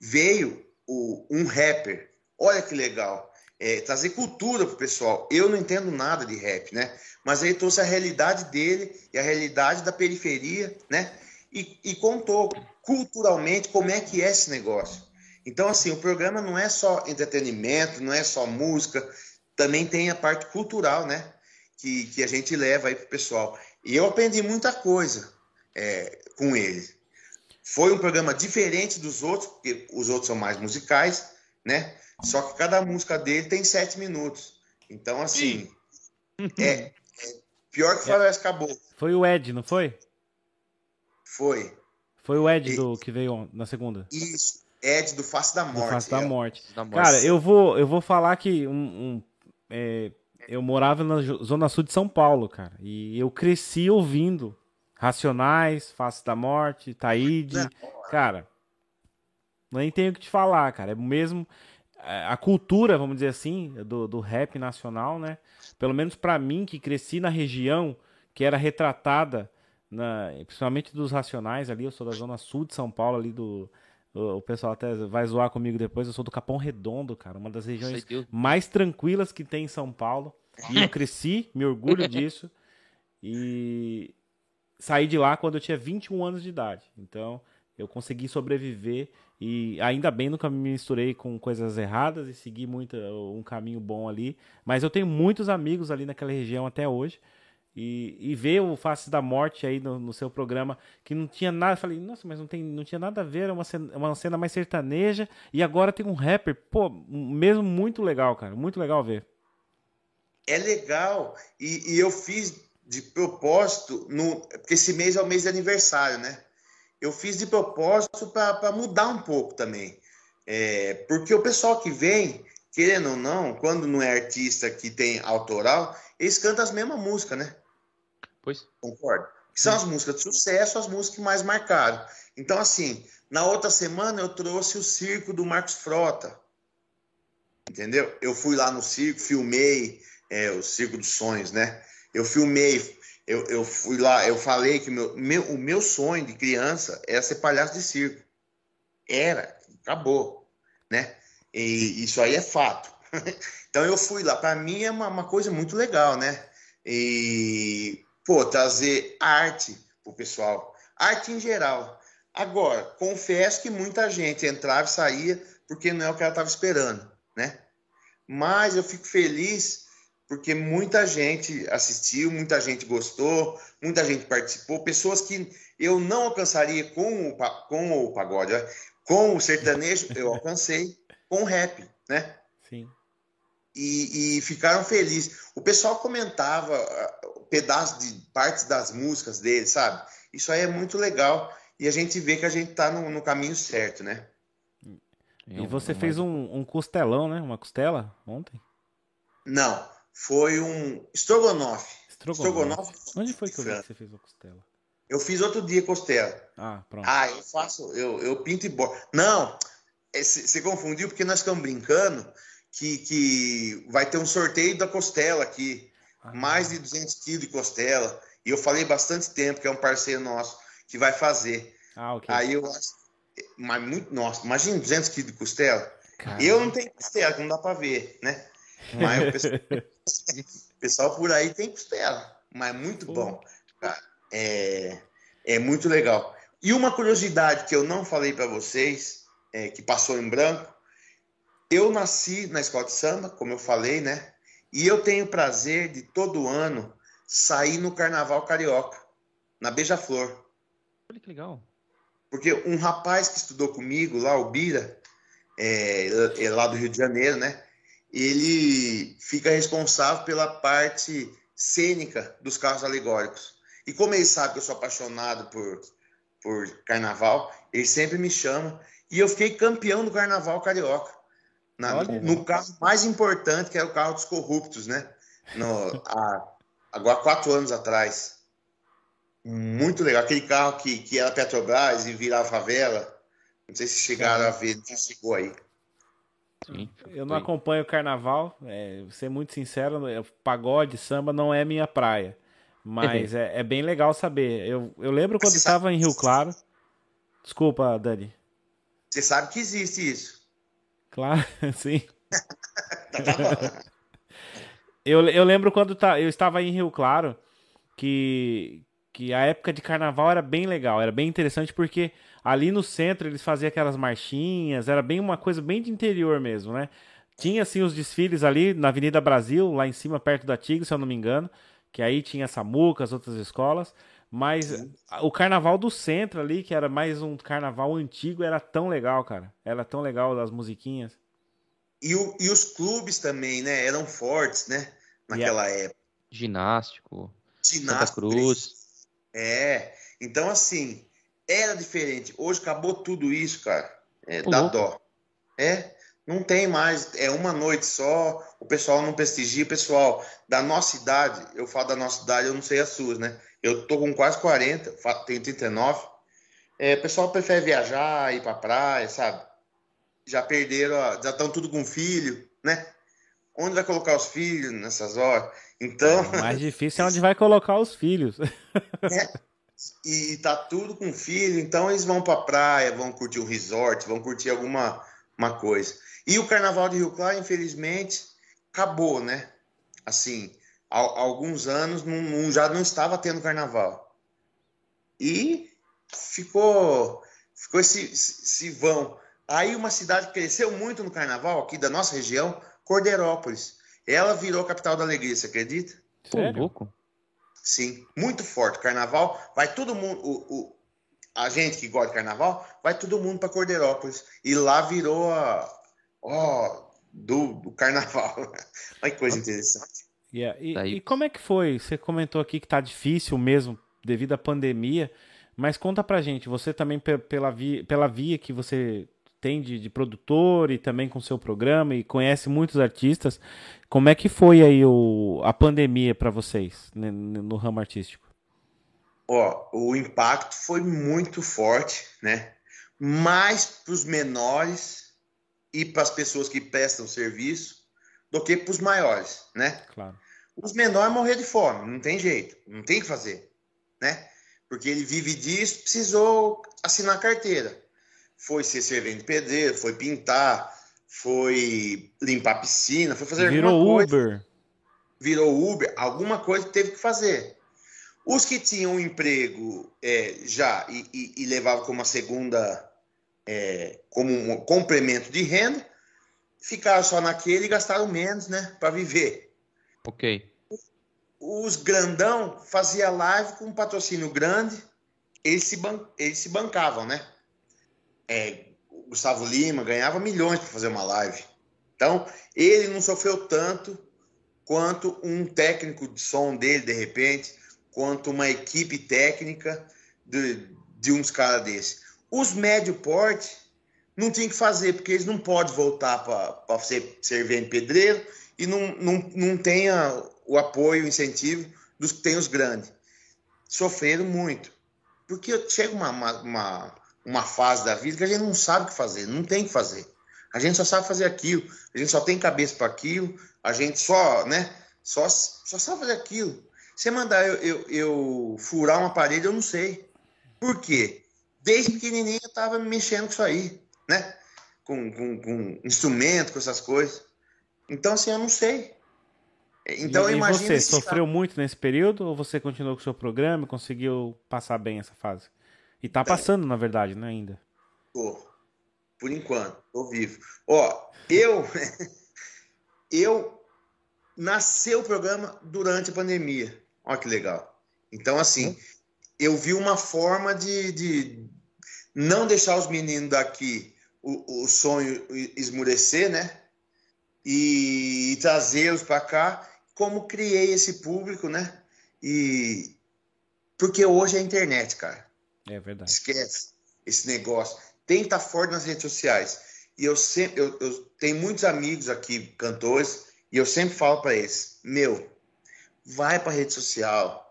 [SPEAKER 3] veio o, um rapper, olha que legal, é, trazer cultura pro pessoal. Eu não entendo nada de rap, né? Mas ele trouxe a realidade dele e a realidade da periferia, né? E, e contou culturalmente como é que é esse negócio. Então, assim, o programa não é só entretenimento, não é só música, também tem a parte cultural, né? Que, que a gente leva aí pro pessoal. E eu aprendi muita coisa é, com ele. Foi um programa diferente dos outros, porque os outros são mais musicais, né? Só que cada música dele tem sete minutos. Então, assim, é, é, pior que Faroeste acabou.
[SPEAKER 1] Foi o Ed, não foi?
[SPEAKER 3] Foi.
[SPEAKER 1] Foi o Ed e... do que veio na segunda.
[SPEAKER 3] Isso, Ed do Face da Morte. Do
[SPEAKER 1] Face da, é. Morte. da Morte. Cara, eu vou, eu vou falar que um, um é, eu morava na zona sul de São Paulo, cara, e eu cresci ouvindo Racionais, Face da Morte, Taíde, cara, nem tenho o que te falar, cara, é mesmo é, a cultura, vamos dizer assim, do, do rap nacional, né? Pelo menos para mim que cresci na região que era retratada na, principalmente dos Racionais ali, eu sou da zona sul de São Paulo ali do o, pessoal até vai zoar comigo depois. Eu sou do Capão Redondo, cara. Uma das regiões mais tranquilas que tem em São Paulo. E eu cresci, me orgulho disso. E saí de lá quando eu tinha 21 anos de idade. Então, eu consegui sobreviver e ainda bem nunca me misturei com coisas erradas e segui muito um caminho bom ali. Mas eu tenho muitos amigos ali naquela região até hoje. E, e ver o Face da Morte aí no, no, seu programa, que não tinha nada. Falei, nossa, mas não, tem, não tinha nada a ver, é uma cena, uma cena mais sertaneja. E agora tem um rapper, pô, mesmo muito legal, cara. Muito legal ver.
[SPEAKER 3] É legal. E, e eu fiz de propósito, no, porque esse mês é o mês de aniversário, né? Eu fiz de propósito para mudar um pouco também. É, porque o pessoal que vem, querendo ou não, quando não é artista que tem autoral, eles cantam as mesmas músicas, né?
[SPEAKER 4] Pois.
[SPEAKER 3] Concordo. Que são as músicas de sucesso, as músicas que mais marcaram. Então, assim, na outra semana eu trouxe o circo do Marcos Frota. Entendeu? Eu fui lá no circo, filmei é, o Circo dos Sonhos, né? Eu filmei, eu, eu fui lá, eu falei que meu, meu, o meu sonho de criança era ser palhaço de circo. Era, acabou, né? E isso aí é fato. então eu fui lá. Para mim é uma, uma coisa muito legal, né? E pô, trazer arte pro pessoal, arte em geral. Agora, confesso que muita gente entrava e saía porque não é o que ela estava esperando, né? Mas eu fico feliz porque muita gente assistiu, muita gente gostou, muita gente participou, pessoas que eu não alcançaria com o, com o pagode, com o sertanejo, eu alcancei com o rap, né?
[SPEAKER 1] Sim.
[SPEAKER 3] E, e ficaram felizes. O pessoal comentava pedaços de partes das músicas dele, sabe? Isso aí é muito legal e a gente vê que a gente tá no, no caminho certo, né?
[SPEAKER 1] E você fez um, um, costelão, né? Uma costela ontem?
[SPEAKER 3] Não, foi um estrogonofe.
[SPEAKER 1] Estrogonofe. Onde foi que eu vi que você fez a costela?
[SPEAKER 3] Eu fiz outro dia costela.
[SPEAKER 1] Ah, pronto.
[SPEAKER 3] Ah, eu faço, eu, eu pinto e bordo. Não, você confundiu porque nós estamos brincando que, que vai ter um sorteio da costela aqui mais de 200 quilos de costela. E eu falei bastante tempo que é um parceiro nosso que vai fazer.
[SPEAKER 1] Ah, ok.
[SPEAKER 3] Aí eu acho. Mas muito. Nossa, imagina 200 quilos de costela. Caramba. Eu não tenho costela, que não dá para ver, né? Mas o pessoal, o pessoal, por aí tem costela. Mas muito Pô. bom. Cara, é, é muito legal. E uma curiosidade que eu não falei para vocês, é, que passou em branco, eu nasci na escola de samba, como eu falei, né? E eu tenho o prazer de todo ano sair no Carnaval Carioca, na Beija-Flor.
[SPEAKER 4] Olha que legal.
[SPEAKER 3] Porque um rapaz que estudou comigo lá, o Bira, é, é lá do Rio de Janeiro, né? Ele fica responsável pela parte cênica dos carros alegóricos. E como ele sabe que eu sou apaixonado por, por carnaval, ele sempre me chama. E eu fiquei campeão do Carnaval Carioca. Na, no carro mais importante, que era o carro dos corruptos, né? No, a, agora, quatro anos atrás. Muito legal. Aquele carro que, que era Petrobras e virava favela. Não sei se chegaram a ver, não chegou aí.
[SPEAKER 1] Sim, eu não acompanho o carnaval, é, ser muito sincero, pagode, samba não é minha praia. Mas é, é, bem legal saber. Eu, eu lembro quando estava em Rio Claro. Desculpa, Dani.
[SPEAKER 3] Você sabe que existe isso.
[SPEAKER 1] Claro, sim. Tá, tá eu, eu lembro quando tá, eu estava em Rio Claro que, que a época de carnaval era bem legal, era bem interessante porque ali no centro eles faziam aquelas marchinhas, era bem uma coisa bem de interior mesmo, né? Tinha assim os desfiles ali na Avenida Brasil, lá em cima perto da Tigre, se eu não me engano, que aí tinha Samuca, as outras escolas, mas Sim. o carnaval do centro ali, que era mais um carnaval antigo, era tão legal, cara. Era tão legal as musiquinhas.
[SPEAKER 3] E, o, e os clubes também, né? Eram fortes, né? Naquela yeah. época.
[SPEAKER 4] Ginástico.
[SPEAKER 3] Ginástico. Santa Cruz. É. Então, assim, era diferente. Hoje acabou tudo isso, cara. É, dá dó. É. Não tem mais, é uma noite só, o pessoal não prestigia. O pessoal da nossa idade, eu falo da nossa idade, eu não sei as suas, né? Eu tô com quase 40, tenho 39. É, o pessoal prefere viajar, ir pra praia, sabe? Já perderam, já estão tudo com filho, né? Onde vai colocar os filhos nessas horas? Então.
[SPEAKER 1] O mais difícil é onde vai colocar os filhos.
[SPEAKER 3] É, e tá tudo com filho, então eles vão pra praia, vão curtir um resort, vão curtir alguma uma coisa. E o Carnaval de Rio Claro, infelizmente, acabou, né? Assim, há, há alguns anos não, não, já não estava tendo Carnaval. E ficou, ficou esse, esse vão. Aí uma cidade que cresceu muito no Carnaval, aqui da nossa região, Cordeirópolis. Ela virou capital da alegria, você acredita?
[SPEAKER 4] Pô, louco.
[SPEAKER 3] Sim, muito forte. Carnaval, vai todo mundo. O, o, a gente que gosta de carnaval, vai todo mundo para Cordeirópolis. E lá virou a, ó, do, do carnaval. Olha que coisa interessante.
[SPEAKER 1] Yeah. E, e, como é que foi? Você comentou aqui que tá difícil mesmo devido à pandemia, mas conta pra gente, você também pela via, pela via que você tem de, de produtor e também com seu programa e conhece muitos artistas, como é que foi aí o, a pandemia para vocês né, no ramo artístico?
[SPEAKER 3] Ó, o impacto foi muito forte, né? Mais para os menores e para as pessoas que prestam serviço do que para os maiores, né?
[SPEAKER 1] Claro.
[SPEAKER 3] Os menores morrer de fome, não tem jeito, não tem que fazer, né? Porque ele vive disso, precisou assinar carteira. Foi ser servente pedreiro, foi pintar, foi limpar a piscina, foi fazer
[SPEAKER 1] Virou alguma coisa. Uber.
[SPEAKER 3] Virou Uber, alguma coisa teve que fazer. Os que tinham um emprego é, já e, e, e levavam como uma segunda é, como um complemento de renda, ficaram só naquele e gastaram menos, né, para viver.
[SPEAKER 4] Ok.
[SPEAKER 3] Os grandão fazia live com um patrocínio grande, eles se, ban eles se bancavam, né? É, Gustavo Lima ganhava milhões para fazer uma live. Então, ele não sofreu tanto quanto um técnico de som dele, de repente, quanto uma equipe técnica de, de uns caras desses. Os médio porte não tinha que fazer, porque eles não podem voltar para ser servente pedreiro e não, não, não tem o apoio, o incentivo dos que tem os grandes. Sofreram muito. Porque chega uma, uma, uma fase da vida que a gente não sabe o que fazer, não tem o que fazer. A gente só sabe fazer aquilo, a gente só tem cabeça para aquilo, a gente só, né, só, só sabe fazer aquilo. Você mandar eu, eu, eu furar uma parede, eu não sei. Por quê? desde pequenininho eu estava mexendo com isso aí, né? Com, com, com, instrumento, com essas coisas. Então, assim, eu não sei. Então,
[SPEAKER 1] e,
[SPEAKER 3] imagina.
[SPEAKER 1] você sofreu tá... muito nesse período ou você continuou com o seu programa e conseguiu passar bem essa fase? E tá passando, na verdade, né, ainda?
[SPEAKER 3] Tô. Por enquanto, tô vivo. Ó, eu. eu. Nasceu o programa durante a pandemia. Olha que legal. Então, assim, hum. eu vi uma forma de, de, não deixar os meninos daqui o, o sonho esmurecer, né? E, e trazê-los para cá, como criei esse público, né? E porque hoje é a internet, cara.
[SPEAKER 1] É verdade.
[SPEAKER 3] Esquece esse negócio. Tem que estar tá forte nas redes sociais. E eu sempre, eu, eu tenho muitos amigos aqui, cantores, e eu sempre falo para eles: meu, vai para rede social.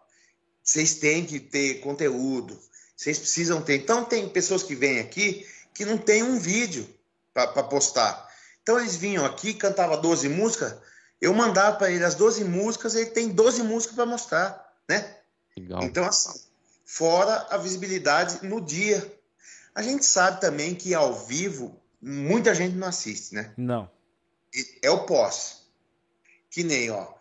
[SPEAKER 3] Vocês têm que ter conteúdo. Vocês precisam ter. Então, tem pessoas que vêm aqui que não tem um vídeo para postar. Então eles vinham aqui, cantava 12 músicas, eu mandava para ele as 12 músicas, ele tem 12 músicas para mostrar, né? Legal. Então, assim, fora a visibilidade no dia. A gente sabe também que ao vivo muita gente não assiste, né?
[SPEAKER 1] Não.
[SPEAKER 3] É o pós. Que nem, ó.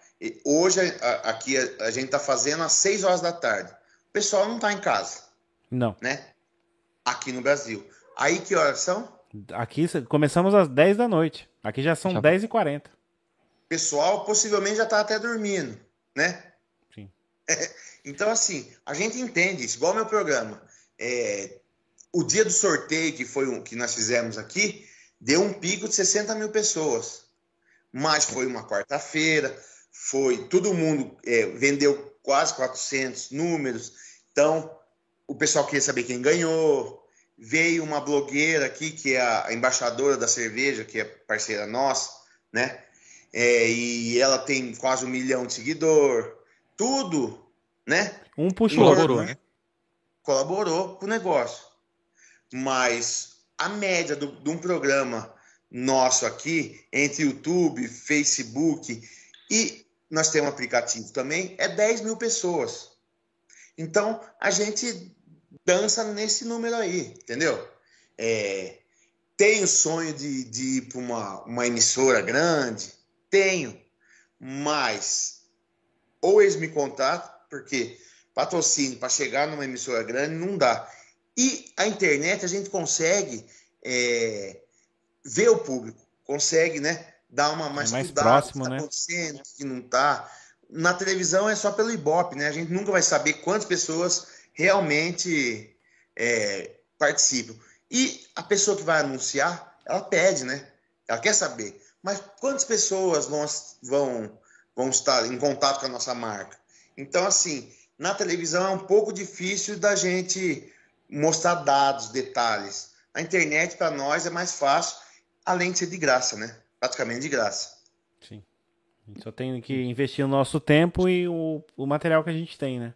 [SPEAKER 3] Hoje aqui a, gente tá fazendo às 6 horas da tarde. O pessoal não tá em casa.
[SPEAKER 1] Não.
[SPEAKER 3] Né? Aqui no Brasil. Aí que horas são?
[SPEAKER 1] Aqui começamos às 10 da noite. Aqui já são já... 10 e 40
[SPEAKER 3] O pessoal possivelmente já tá até dormindo, né? Então, assim, a gente entende isso. Igual meu programa. É, o dia do sorteio, que foi um que nós fizemos aqui, deu um pico de 60 mil pessoas. Mas foi uma quarta-feira, foi todo mundo é, vendeu quase 400 números. Então, o pessoal queria saber quem ganhou. Veio uma blogueira aqui, que é a embaixadora da cerveja, que é parceira nossa, né? É, e ela tem quase um milhão de seguidor. Tudo, né?
[SPEAKER 1] Um puxou. Colaborou, né?
[SPEAKER 3] Colaborou com o negócio. Mas a média do, de um programa nosso aqui, entre YouTube, Facebook e nós temos um aplicativo também, é 10 mil pessoas. Então, a gente dança nesse número aí, entendeu? É, tenho sonho de, de ir para uma, uma emissora grande? Tenho. Mas, ou eles me contatam, porque patrocínio para chegar numa emissora grande não dá. E a internet a gente consegue é, ver o público, consegue, né? Dar uma mais,
[SPEAKER 1] é mais próximo, que tá
[SPEAKER 3] né? acontecendo, que não tá. Na televisão é só pelo Ibope, né? A gente nunca vai saber quantas pessoas realmente é, participam. E a pessoa que vai anunciar, ela pede, né? Ela quer saber. Mas quantas pessoas vão, vão, vão estar em contato com a nossa marca? Então, assim, na televisão é um pouco difícil da gente mostrar dados, detalhes. A internet, para nós, é mais fácil, além de ser de graça, né? Praticamente de graça.
[SPEAKER 1] Sim. A gente só tem que investir o nosso tempo e o, o material que a gente tem, né?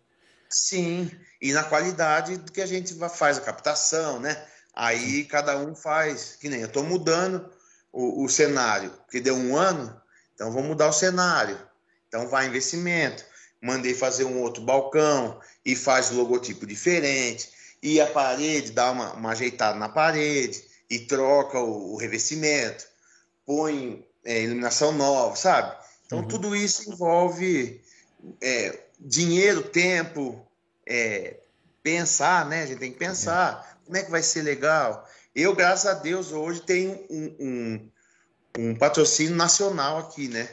[SPEAKER 3] Sim, e na qualidade do que a gente faz, a captação, né? Aí cada um faz, que nem eu estou mudando o, o cenário, que deu um ano, então vou mudar o cenário. Então vai investimento. Mandei fazer um outro balcão e faz o logotipo diferente e a parede, dá uma, uma ajeitada na parede e troca o, o revestimento, põe é, iluminação nova, sabe? Então uhum. tudo isso envolve é, dinheiro, tempo, é, pensar, né? A gente tem que pensar como é que vai ser legal. Eu, graças a Deus, hoje tenho um, um, um patrocínio nacional aqui, né?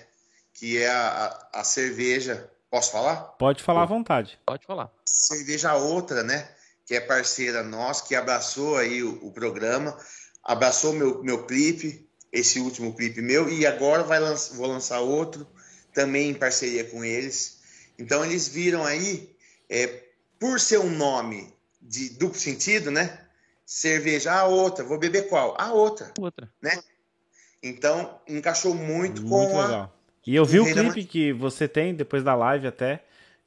[SPEAKER 3] Que é a, a, a cerveja. Posso falar?
[SPEAKER 1] Pode falar à vontade.
[SPEAKER 4] Pode falar.
[SPEAKER 3] Cerveja outra, né? que é parceira nossa, que abraçou aí o, o programa, abraçou meu, meu clipe, esse último clipe meu, e agora vai vou lançar outro, também em parceria com eles. Então eles viram aí, é, por ser um nome de duplo sentido, né? Cerveja, a outra, vou beber qual? A outra.
[SPEAKER 1] Outra.
[SPEAKER 3] Né? Então encaixou muito,
[SPEAKER 1] muito
[SPEAKER 3] com
[SPEAKER 1] legal. a. E eu vi o clipe que você tem depois da live até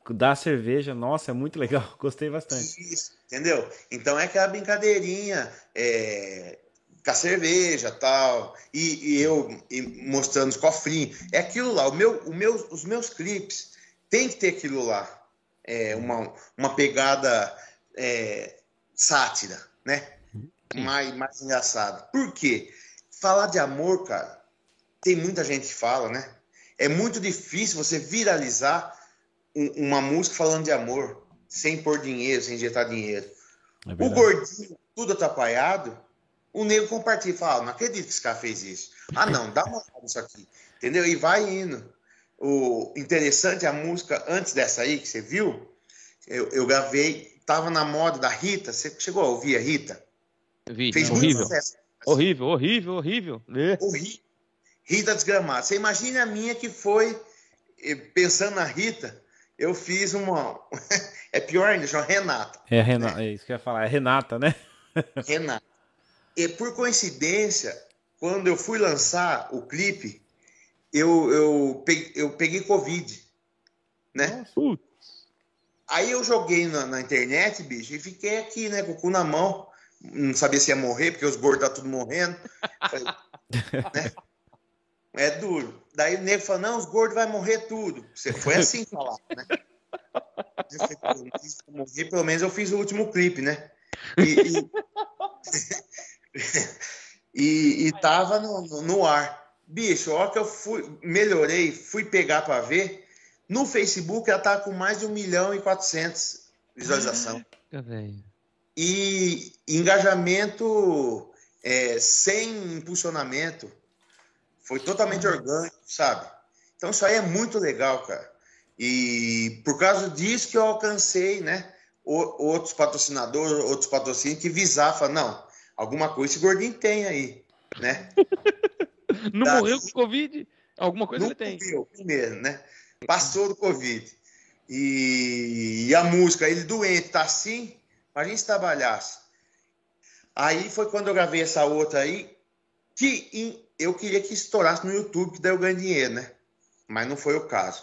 [SPEAKER 1] da cerveja, nossa, é muito legal, gostei bastante.
[SPEAKER 3] Isso, entendeu? Então é aquela brincadeirinha é, com a cerveja tal, e, e eu e mostrando os cofrinhos. É aquilo lá, o meu, o meu, os meus clipes tem que ter aquilo lá. É, uma, uma pegada é, sátira, né? Mais, mais engraçada. Por quê? Falar de amor, cara, tem muita gente que fala, né? É muito difícil você viralizar uma música falando de amor, sem pôr dinheiro, sem injetar dinheiro. É o gordinho, tudo atrapalhado, o nego compartilha e fala: ah, não acredito que esse cara fez isso. Ah, não, dá uma olhada nisso aqui. Entendeu? E vai indo. O interessante, a música antes dessa aí, que você viu, eu, eu gravei, tava na moda da Rita. Você chegou a ouvir a Rita?
[SPEAKER 4] Vi, fez horrível. Sucesso. Horrível, horrível, horrível.
[SPEAKER 3] É. Horrível. Rita desgramada. Você imagina a minha que foi, eh, pensando na Rita, eu fiz uma. é pior ainda, chama Renata.
[SPEAKER 1] É, Renata, né? é isso que eu ia falar, é Renata, né?
[SPEAKER 3] Renata. E por coincidência, quando eu fui lançar o clipe, eu, eu, peguei, eu peguei Covid. Né? Nossa. Aí eu joguei na, na, internet, bicho, e fiquei aqui, né, com o cu na mão. Não sabia se ia morrer, porque os gordos tá tudo morrendo. né? É duro. Daí o nego fala, não, os gordos vão morrer tudo. Você foi assim falar, né? Eu morrer, pelo menos eu fiz o último clipe, né? E, e, e, e tava no, no, ar. Bicho, a hora que eu fui, melhorei, fui pegar para ver, no Facebook ela tá com mais de 1 milhão e 400 visualização. E engajamento é, sem impulsionamento. Foi totalmente orgânico, sabe? Então isso aí é muito legal, cara. E por causa disso que eu alcancei, né? Outros patrocinadores, outros patrocínios que visar, falar, não, alguma coisa esse gordinho tem aí, né?
[SPEAKER 4] Não Daí, morreu com Covid? Alguma coisa ele tem.
[SPEAKER 3] Morreu, primeiro, né? Passou do Covid. E, e a música, ele doente, tá assim, a gente trabalhasse. Aí foi quando eu gravei essa outra aí, que eu queria que estourasse no YouTube, que daí eu ganho dinheiro, né? Mas não foi o caso.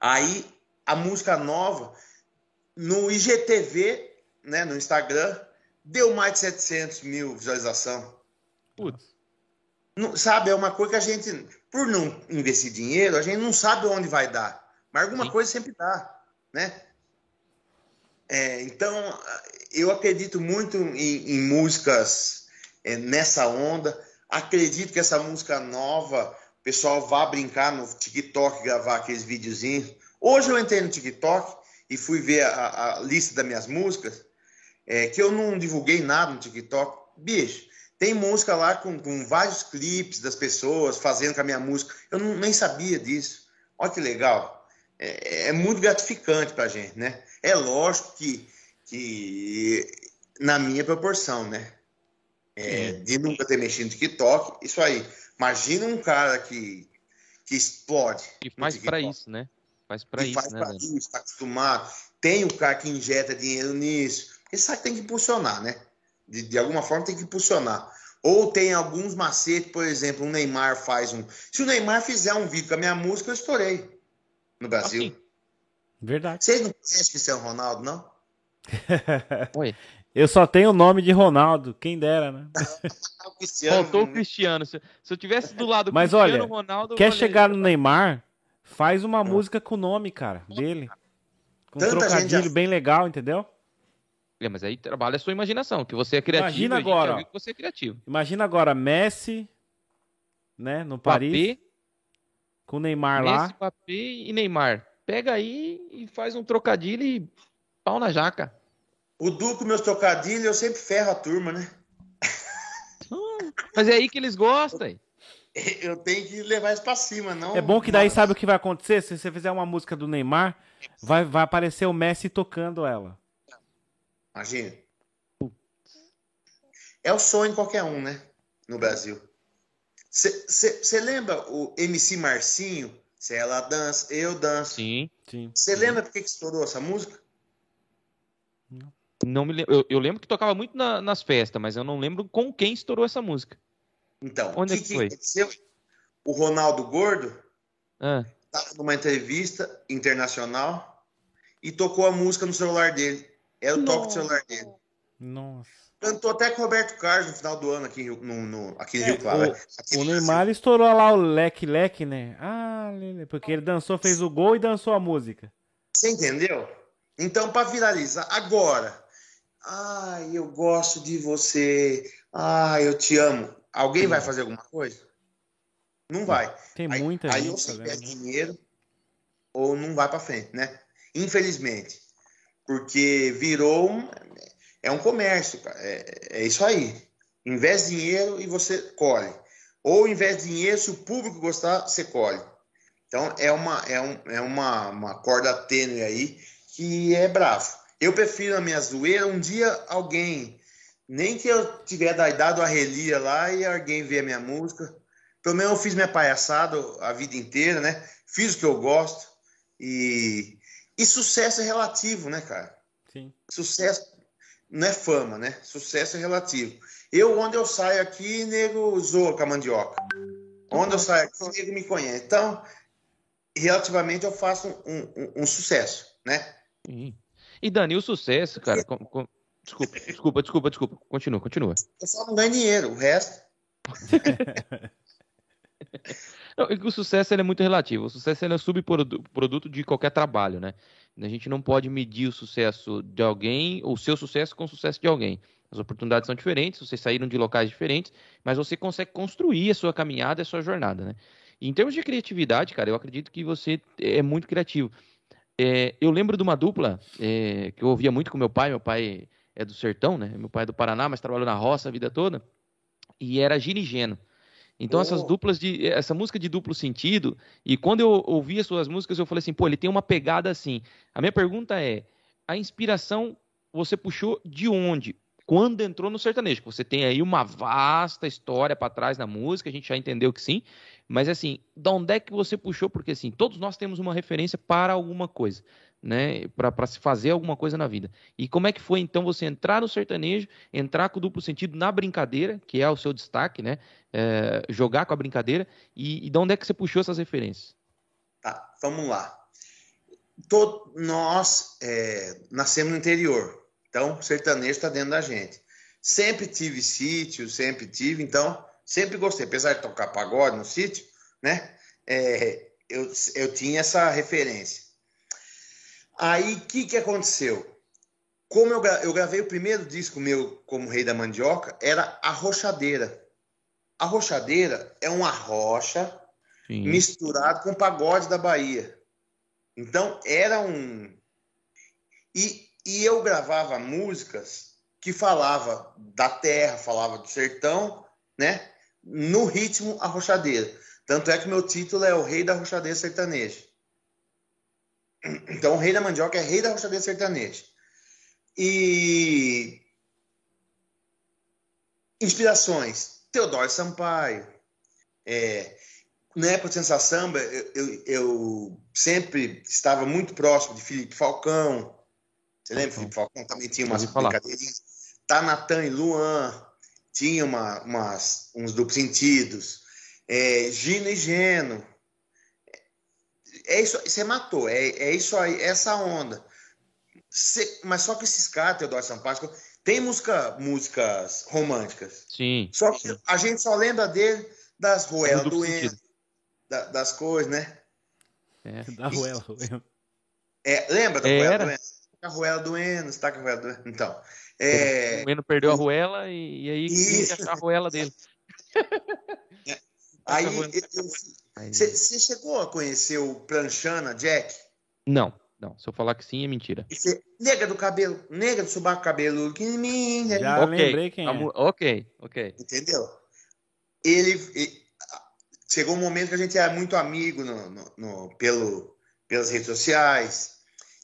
[SPEAKER 3] Aí a música nova, no IGTV, né, no Instagram, deu mais de 700 mil visualização.
[SPEAKER 4] Putz.
[SPEAKER 3] Não, sabe, é uma coisa que a gente, por não investir dinheiro, a gente não sabe onde vai dar. Mas alguma Sim. coisa sempre dá, né? É, então, eu acredito muito em, em músicas é, nessa onda. Acredito que essa música nova, o pessoal vá brincar no TikTok, gravar aqueles videozinhos. Hoje eu entrei no TikTok e fui ver a, a lista das minhas músicas, é, que eu não divulguei nada no TikTok. Bicho, tem música lá com, com vários clipes das pessoas fazendo com a minha música. Eu não, nem sabia disso. Olha que legal. É, é muito gratificante pra gente, né? É lógico que que na minha proporção, né? É, de nunca ter mexido no TikTok, isso aí. Imagina um cara que, que explode.
[SPEAKER 4] E faz para isso, né? Faz para isso, faz
[SPEAKER 3] né? Pra isso, tá acostumado. Tem o cara que injeta dinheiro nisso. Sabe que tem que impulsionar, né? De, de alguma forma tem que impulsionar. Ou tem alguns macetes, por exemplo, o Neymar faz um. Se o Neymar fizer um vídeo com a minha música, eu estourei no Brasil. Assim.
[SPEAKER 1] Verdade.
[SPEAKER 3] Vocês não conhecem o Cristiano Ronaldo, não?
[SPEAKER 1] Oi. Eu só tenho o nome de Ronaldo, quem dera, né?
[SPEAKER 4] Faltou o Cristiano. Se, se eu tivesse do lado do
[SPEAKER 1] Mas Cristiano olha, Ronaldo. Quer chegar no Neymar? Faz uma música com o nome, cara, dele. Com um trocadilho já... bem legal, entendeu?
[SPEAKER 4] É, mas aí trabalha a sua imaginação, que você é criativo.
[SPEAKER 1] Imagina agora.
[SPEAKER 4] você é criativo.
[SPEAKER 1] Imagina agora Messi, né, no Paris, Papé, com o Neymar Messi, lá. Messi,
[SPEAKER 4] Papé e Neymar. Pega aí e faz um trocadilho e Pau na jaca.
[SPEAKER 3] O Duco, meus trocadilhos, eu sempre ferro a turma, né?
[SPEAKER 4] Mas é aí que eles gostam.
[SPEAKER 3] Eu tenho que levar isso pra cima, não.
[SPEAKER 1] É bom que daí sabe o que vai acontecer? Se você fizer uma música do Neymar, vai, vai aparecer o Messi tocando ela.
[SPEAKER 3] Imagina. É o sonho de qualquer um, né? No Brasil. Você lembra o MC Marcinho? Se ela dança, eu danço.
[SPEAKER 4] Sim, sim.
[SPEAKER 3] Você lembra por que estourou essa música?
[SPEAKER 4] Não me eu, eu lembro que tocava muito na, nas festas, mas eu não lembro com quem estourou essa música.
[SPEAKER 3] Então, onde que, é que foi? Aconteceu? O Ronaldo Gordo estava ah. numa entrevista internacional e tocou a música no celular dele. Era o toque do celular dele.
[SPEAKER 1] Nossa.
[SPEAKER 3] Cantou até com o Roberto Carlos no final do ano aqui, no, no aqui no é, Rio Claro.
[SPEAKER 1] O, o Neymar estourou lá o leque leque, né? Ah, porque ele dançou, fez o gol e dançou a música.
[SPEAKER 3] Você entendeu? Então, para viralizar, agora, ai, eu gosto de você, ai, eu te amo. Alguém vai fazer alguma coisa? Não vai.
[SPEAKER 1] Tem muita
[SPEAKER 3] aí, gente. Aí ou você perde dinheiro ou não vai para frente, né? Infelizmente. Porque virou um, é um comércio, cara. É, é isso aí. Investe dinheiro e você colhe. Ou investe dinheiro, se o público gostar, você colhe. Então é uma, é um, é uma, uma corda tênue aí que é bravo. Eu prefiro a minha zoeira um dia alguém, nem que eu tiver da idade do Arrelia lá e alguém ver a minha música. Pelo menos eu fiz minha palhaçada a vida inteira, né? Fiz o que eu gosto. E, e sucesso é relativo, né, cara?
[SPEAKER 1] Sim.
[SPEAKER 3] Sucesso não é fama, né? Sucesso é relativo. Eu, onde eu saio aqui, nego zoa com a mandioca. Onde eu saio aqui, nego me conhece. Então, relativamente, eu faço um, um, um sucesso, né?
[SPEAKER 4] E Dani, o sucesso, cara. Com, com... Desculpa, desculpa, desculpa, desculpa. Continua, continua.
[SPEAKER 3] Eu só não ganho dinheiro, o resto.
[SPEAKER 4] Não, o sucesso é muito relativo. O sucesso é subproduto de qualquer trabalho, né? A gente não pode medir o sucesso de alguém, o seu sucesso com o sucesso de alguém. As oportunidades são diferentes, vocês saíram de locais diferentes, mas você consegue construir a sua caminhada, a sua jornada, né? E em termos de criatividade, cara, eu acredito que você é muito criativo. É, eu lembro de uma dupla é, que eu ouvia muito com meu pai. Meu pai é do sertão, né? Meu pai é do Paraná, mas trabalhou na roça a vida toda. E era Gino e Geno. Então oh. essas duplas de essa música de duplo sentido e quando eu ouvi as suas músicas eu falei assim, pô, ele tem uma pegada assim. A minha pergunta é, a inspiração você puxou de onde? Quando entrou no sertanejo? Você tem aí uma vasta história para trás na música, a gente já entendeu que sim, mas assim, da onde é que você puxou? Porque assim, todos nós temos uma referência para alguma coisa né, para se fazer alguma coisa na vida. E como é que foi então você entrar no sertanejo, entrar com o duplo sentido na brincadeira, que é o seu destaque, né, é, jogar com a brincadeira, e, e de onde é que você puxou essas referências?
[SPEAKER 3] Tá, vamos lá. Todo, nós é, nascemos no interior, então o sertanejo está dentro da gente. Sempre tive sítio, sempre tive, então sempre gostei, apesar de tocar pagode no sítio, né, é, eu, eu tinha essa referência. Aí, o que, que aconteceu? Como eu, eu gravei o primeiro disco meu como Rei da Mandioca, era a rochadeira. A rochadeira é uma rocha Sim. misturada com pagode da Bahia. Então, era um... E, e eu gravava músicas que falava da terra, falava do sertão, né? No ritmo a rochadeira. Tanto é que meu título é O Rei da Rochadeira Sertaneja. Então, o rei da mandioca é rei da rochadeira sertaneja. E inspirações, Teodoro Sampaio. É, na época de Sensa Samba, eu, eu, eu, sempre estava muito próximo de Felipe Falcão. Você lembra? Felipe Falcão também tinha umas brincadeirinhas. Tanatan e Luan tinha uma, umas, uns duplos sentidos. É, Gino e Geno é isso, você matou, é, é isso aí, essa onda. Cê, mas só que esses caras, Teodoro Sampaio, tem música, músicas românticas.
[SPEAKER 4] Sim.
[SPEAKER 3] Só que
[SPEAKER 4] sim.
[SPEAKER 3] a gente só lembra dele das ruelas doendo, da, das coisas, né?
[SPEAKER 1] É, da ruela,
[SPEAKER 3] É, lembra da ruela doendo? A ruela doendo, está com a ruela doendo. Então. É...
[SPEAKER 4] O Eno perdeu a ruela e, e aí e... a ruela dele.
[SPEAKER 3] É. Aí eu, eu, você chegou a conhecer o Planchana Jack?
[SPEAKER 4] Não, não. Se eu falar que sim, é mentira.
[SPEAKER 3] Esse nega do cabelo, nega do subaco cabelo que
[SPEAKER 1] me... Já okay. lembrei quem é.
[SPEAKER 4] Ok, ok.
[SPEAKER 3] Entendeu? Ele, ele, chegou um momento que a gente era muito amigo no, no, no, pelo, pelas redes sociais.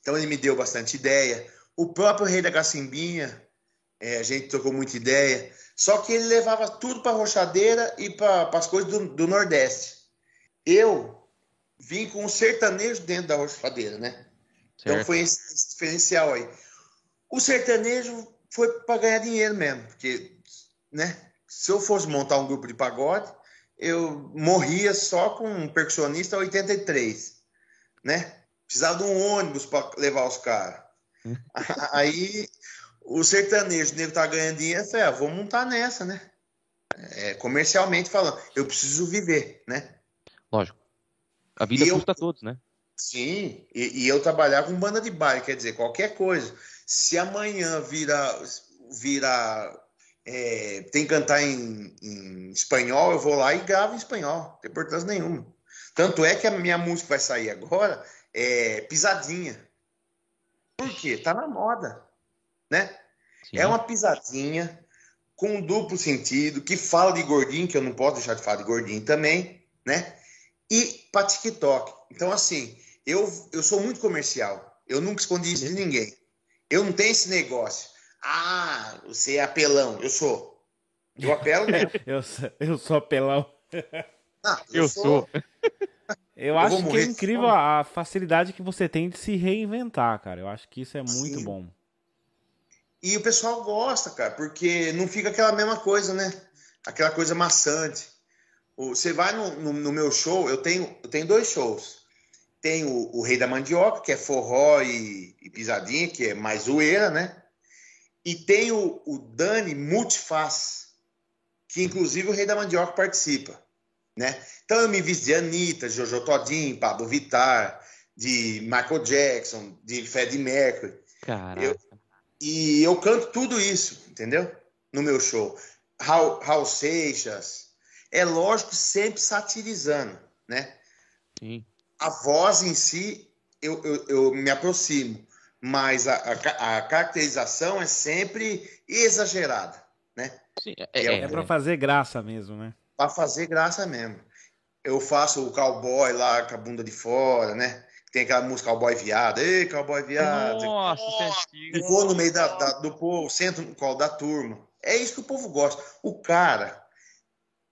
[SPEAKER 3] Então ele me deu bastante ideia. O próprio Rei da Cacimbinha, é, a gente trocou muita ideia. Só que ele levava tudo para rochadeira e para as coisas do, do Nordeste eu vim com um sertanejo dentro da rochadeira, né? Então, certo. Então foi esse, esse, diferencial aí. O sertanejo foi para ganhar dinheiro mesmo, porque, né? Se eu fosse montar um grupo de pagode, eu morria só com um percussionista 83, né? Precisava de um ônibus para levar os caras. Aí o sertanejo, o nego tá ganhando dinheiro, eu falei, ah, vou montar nessa, né? É, comercialmente falando, eu preciso viver, né?
[SPEAKER 4] Lógico. A vida e custa eu, a todos, né?
[SPEAKER 3] Sim, e, e, eu trabalhar com banda de baile, quer dizer, qualquer coisa. Se amanhã vira, vira é, tem que cantar em, em, espanhol, eu vou lá e gravo em espanhol, não tem importância nenhuma. Tanto é que a minha música vai sair agora é pisadinha. Por quê? Tá na moda, né? Sim. É uma pisadinha com duplo sentido, que fala de gordinho, que eu não posso deixar de falar de gordinho também, né? e para TikTok. Então, assim, eu, eu sou muito comercial. Eu nunca escondi isso de ninguém. Eu não tenho esse negócio. Ah, você é apelão. Eu sou. Eu apelo mesmo.
[SPEAKER 1] eu, sou, eu sou apelão.
[SPEAKER 4] Ah, eu, eu, sou.
[SPEAKER 1] Eu, eu acho que é incrível a facilidade que você tem de se reinventar, cara. Eu acho que isso é muito Sim. bom.
[SPEAKER 3] E o pessoal gosta, cara, porque não fica aquela mesma coisa, né? Aquela coisa maçante. Você vai no, no, no, meu show, eu tenho, eu tenho dois shows. Tem o, o Rei da Mandioca, que é forró e, e, pisadinha, que é mais zoeira, né? E tem o, o Dani Multifaz, que inclusive o Rei da Mandioca participa. Né? Então eu me visto de Anitta, Jojo Todinho, Pablo Vittar, de Michael Jackson, de Freddie Mercury.
[SPEAKER 4] Caraca.
[SPEAKER 3] Eu, e eu canto tudo isso, entendeu? No meu show. Raul, Raul Seixas. É lógico, sempre satirizando, né?
[SPEAKER 4] Sim.
[SPEAKER 3] A voz em si, eu, eu, eu me aproximo, mas a, a, a, caracterização é sempre exagerada, né?
[SPEAKER 1] Sim, é, é, é para fazer graça mesmo, né?
[SPEAKER 3] Para fazer graça mesmo. Eu faço o cowboy lá com a bunda de fora, né? Tem aquela música Cowboy Viado. Ei, Cowboy Viado.
[SPEAKER 4] Nossa, antigo.
[SPEAKER 3] Vou no meio da, da, do povo, sento no colo da turma. É isso que o povo gosta. O cara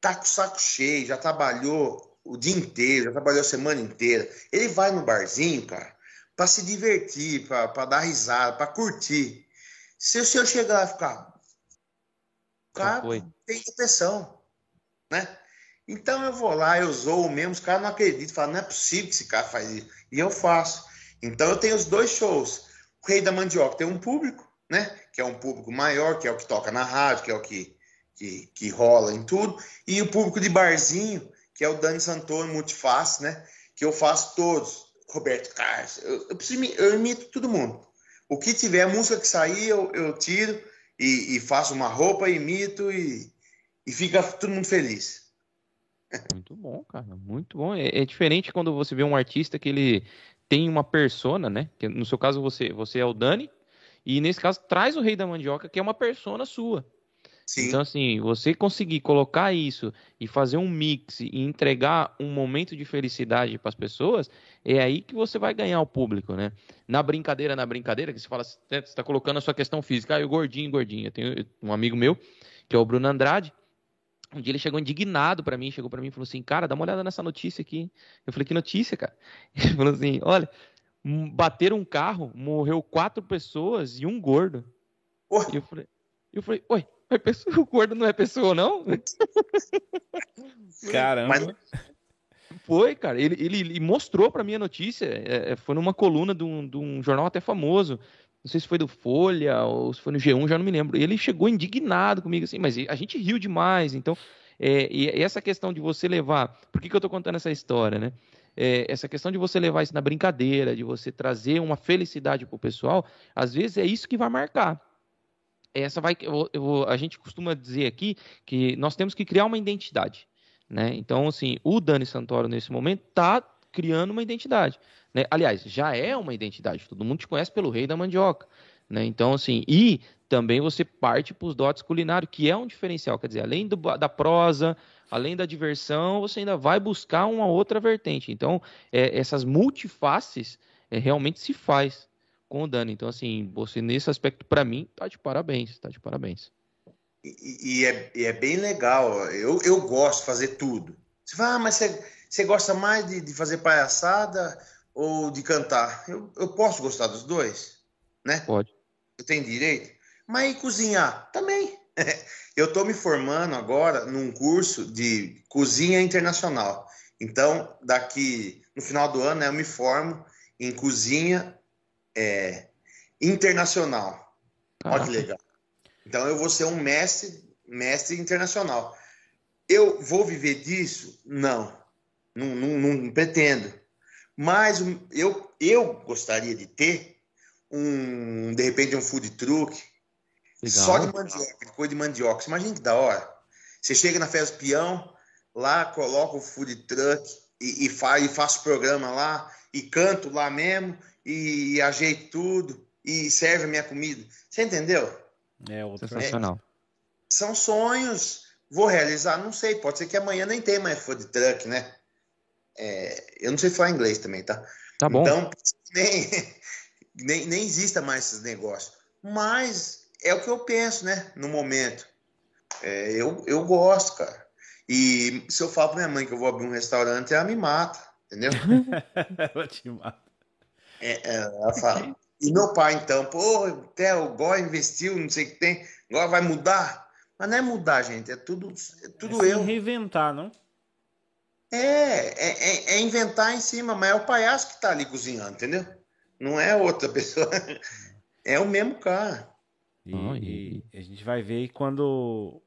[SPEAKER 3] tá com o saco cheio, já trabalhou o dia inteiro, já trabalhou a semana inteira. Ele vai no barzinho, cara, para se divertir, para dar risada, para curtir. Se o senhor chegar lá e ficar. O cara tem depressão, né? Então eu vou lá, eu zoo mesmo, os caras não acreditam, falam, não é possível que esse cara faz isso. E eu faço. Então eu tenho os dois shows. O Rei da Mandioca tem um público, né? Que é um público maior, que é o que toca na rádio, que é o que, que, que rola em tudo. E o público de barzinho, que é o Dani Santoro Multifácil, né? Que eu faço todos. Roberto Carlos, eu, eu, eu imito todo mundo. O que tiver, música que sair, eu, eu tiro e, e faço uma roupa, imito e, e fica todo mundo feliz.
[SPEAKER 4] Muito bom, cara, muito bom. É, é, diferente quando você vê um artista que ele tem uma persona, né? Que no seu caso você, você é o Dani, e nesse caso traz o Rei da Mandioca, que é uma persona sua. Sim. Então, assim, você conseguir colocar isso e fazer um mix e entregar um momento de felicidade para as pessoas, é aí que você vai ganhar o público, né? Na brincadeira, na brincadeira, que você fala, você está colocando a sua questão física, ah, eu gordinho, gordinho. Eu tenho um amigo meu, que é o Bruno Andrade, um dia ele chegou indignado para mim, chegou para mim e falou assim: Cara, dá uma olhada nessa notícia aqui. Eu falei: Que notícia, cara? Ele falou assim: Olha, bateram um carro, morreu quatro pessoas e um gordo. E eu falei: Eu falei: Oi, pessoa, o gordo não é pessoa, não?
[SPEAKER 1] Caramba.
[SPEAKER 4] Foi, cara. Ele, ele, ele mostrou para mim a notícia. É, é, foi numa coluna de um, de um jornal até famoso não sei se foi do Folha ou se foi no G1, já não me lembro. Ele chegou indignado comigo assim, mas a gente riu demais. Então, é, e essa questão de você levar. Por que, que eu estou contando essa história, né? É, essa questão de você levar isso na brincadeira, de você trazer uma felicidade para o pessoal, às vezes é isso que vai marcar. Essa vai, eu, eu, a gente costuma dizer aqui que nós temos que criar uma identidade, né? Então, assim, o Dani Santoro nesse momento está criando uma identidade. Né? Aliás, já é uma identidade. Todo mundo te conhece pelo rei da mandioca. Né? Então, assim, e também você parte para os dotes culinários, que é um diferencial. Quer dizer, além do, da prosa, além da diversão, você ainda vai buscar uma outra vertente. Então, é, essas multifaces é, realmente se faz com o Dani. Então, assim, você nesse aspecto, para mim, tá de parabéns, tá de parabéns.
[SPEAKER 3] E, e, é, e, é, bem legal. Eu, eu gosto de fazer tudo. Você fala, ah, mas você, você gosta mais de, de fazer palhaçada ou de cantar? Eu, eu posso gostar dos dois, né?
[SPEAKER 4] Pode.
[SPEAKER 3] Eu tenho direito. Mas e cozinhar? Também. eu estou me formando agora num curso de cozinha internacional. Então, daqui no final do ano, né, eu me formo em cozinha é, internacional. Olha que legal. Então, eu vou ser um mestre, mestre internacional. Eu vou viver disso? Não. Não, não, não pretendo. Mas eu, eu gostaria de ter um, de repente, um food truck Legal. só de mandioca, coisa de mandioca. Imagina que da hora. Você chega na festa peão, lá coloca o food truck e, e, faz, e faço programa lá, e canto lá mesmo, e, e ajeito tudo, e serve a minha comida. Você entendeu?
[SPEAKER 4] É, outra sensacional. É,
[SPEAKER 3] são sonhos, vou realizar, não sei, pode ser que amanhã nem tenha mais food truck, né? É, eu não sei falar inglês também, tá?
[SPEAKER 4] Tá bom.
[SPEAKER 3] Então, nem, nem, nem exista mais esses negócios. Mas é o que eu penso, né? No momento. É, eu, eu gosto, cara. E se eu falo pra minha mãe que eu vou abrir um restaurante, ela me mata, entendeu?
[SPEAKER 1] ela te mata.
[SPEAKER 3] É, é, ela fala. E meu pai, então, pô, até o Gó investiu, não sei o que tem, agora vai mudar. Mas não é mudar, gente, é tudo, é tudo é eu.
[SPEAKER 1] reinventar, não?
[SPEAKER 3] É, é, é, é, inventar em cima, mas é o palhaço que está ali cozinhando, entendeu? Não é outra pessoa. É o mesmo cara.
[SPEAKER 1] E, e a gente vai ver quando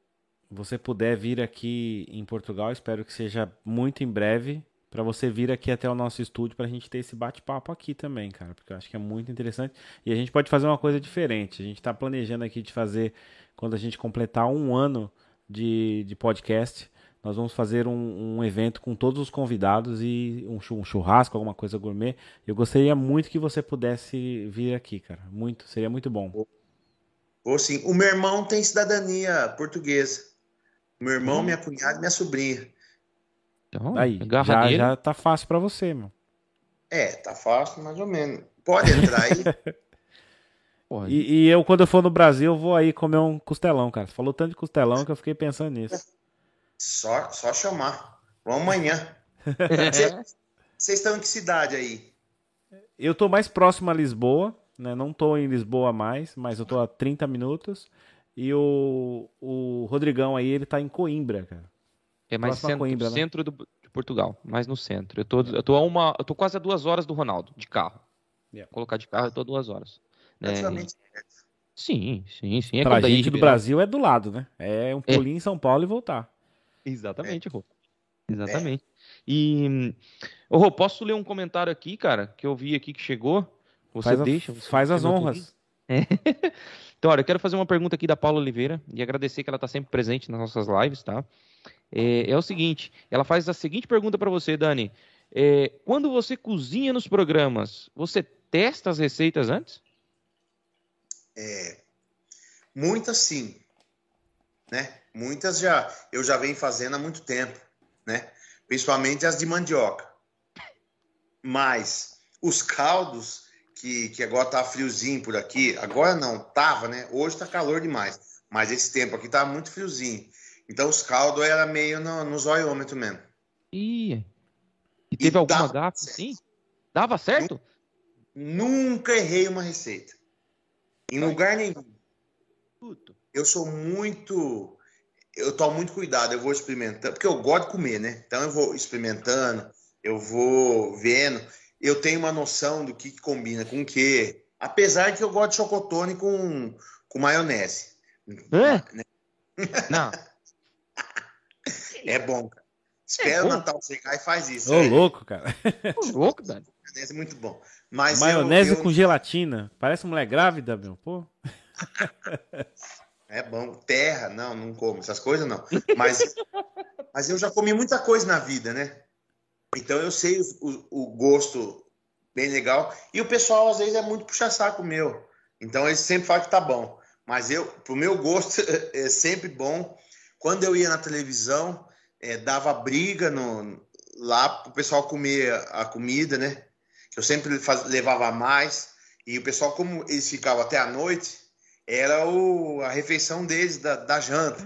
[SPEAKER 1] você puder vir aqui em Portugal, espero que seja muito em breve, para você vir aqui até o nosso estúdio para a gente ter esse bate-papo aqui também, cara, porque eu acho que é muito interessante e a gente pode fazer uma coisa diferente. A gente está planejando aqui de fazer quando a gente completar um ano de, de podcast, nós vamos fazer um, um, evento com todos os convidados e um, churrasco, alguma coisa gourmet. Eu gostaria muito que você pudesse vir aqui, cara. Muito, seria muito bom.
[SPEAKER 3] Ou sim. O meu irmão tem cidadania portuguesa. Meu irmão, hum. minha cunhada e minha sobrinha.
[SPEAKER 1] Então, Aí, já, já tá fácil para você, meu.
[SPEAKER 3] É, tá fácil, mais ou menos. Pode entrar aí.
[SPEAKER 1] e, e, eu, quando eu for no Brasil, eu vou aí comer um costelão, cara. Você falou tanto de costelão que eu fiquei pensando nisso.
[SPEAKER 3] Só, só chamar. Vamos amanhã. Vocês estão em que cidade aí?
[SPEAKER 1] Eu tô mais próximo a Lisboa, né? Não tô em Lisboa mais, mas eu tô a 30 minutos. E o, o Rodrigão aí, ele tá em Coimbra, cara.
[SPEAKER 4] É mais centro, Coimbra, né? centro do, de Portugal, mais no centro. Eu tô, eu tô a uma, eu tô quase a duas horas do Ronaldo, de carro. Yeah. Colocar de carro, eu tô a duas horas. Né? Sim, sim, sim.
[SPEAKER 1] É pra gente do Brasil é do lado, né? É um é. pulinho é. em São Paulo e voltar.
[SPEAKER 4] Exatamente, é. Rô. Exatamente. É. E, ô Rô, posso ler um comentário aqui, cara, que eu vi aqui que chegou? Você
[SPEAKER 1] faz
[SPEAKER 4] deixa?
[SPEAKER 1] Você faz as honras.
[SPEAKER 4] É. Então, olha, eu quero fazer uma pergunta aqui da Paula Oliveira e agradecer que ela está sempre presente nas nossas lives, tá? É, é, o seguinte, ela faz a seguinte pergunta para você, Dani. É, quando você cozinha nos programas, você testa as receitas antes?
[SPEAKER 3] É, muitas sim, né? Muitas já eu já venho fazendo há muito tempo, né? Principalmente as de mandioca. Mas os caldos que, que agora tá friozinho por aqui. Agora não, tava, né? Hoje tá calor demais. Mas esse tempo aqui tá muito friozinho. Então os caldos era meio no, no zoiômetro mesmo.
[SPEAKER 4] Ih. E teve e alguma gafa sim? Dava certo?
[SPEAKER 3] Nunca errei uma receita. Em lugar nenhum. Eu sou muito. Eu tomo muito cuidado, eu vou experimentando, porque eu gosto de comer, né? Então eu vou experimentando, eu vou vendo eu tenho uma noção do que, que combina com o que. Apesar de que eu gosto de chocotone com, com maionese.
[SPEAKER 4] É? Não.
[SPEAKER 3] é bom, cara. Espera é o Natal chegar e faz isso.
[SPEAKER 1] Ô, louco, cara.
[SPEAKER 4] Ô, louco, velho.
[SPEAKER 3] Maionese é muito bom. Mas
[SPEAKER 1] maionese eu, eu... com gelatina. Parece mulher grávida, meu. Pô.
[SPEAKER 3] É bom. Terra, não, não como. Essas coisas não. Mas, mas eu já comi muita coisa na vida, né? Então eu sei o, o, gosto bem legal. E o pessoal às vezes é muito puxa-saco meu. Então eles sempre falam que tá bom. Mas eu, pro meu gosto, é sempre bom. Quando eu ia na televisão, é, dava briga no, lá pro pessoal comer a comida, né? Eu sempre faz, levava mais. E o pessoal, como eles ficavam até a noite, era o, a refeição deles, da, da janta.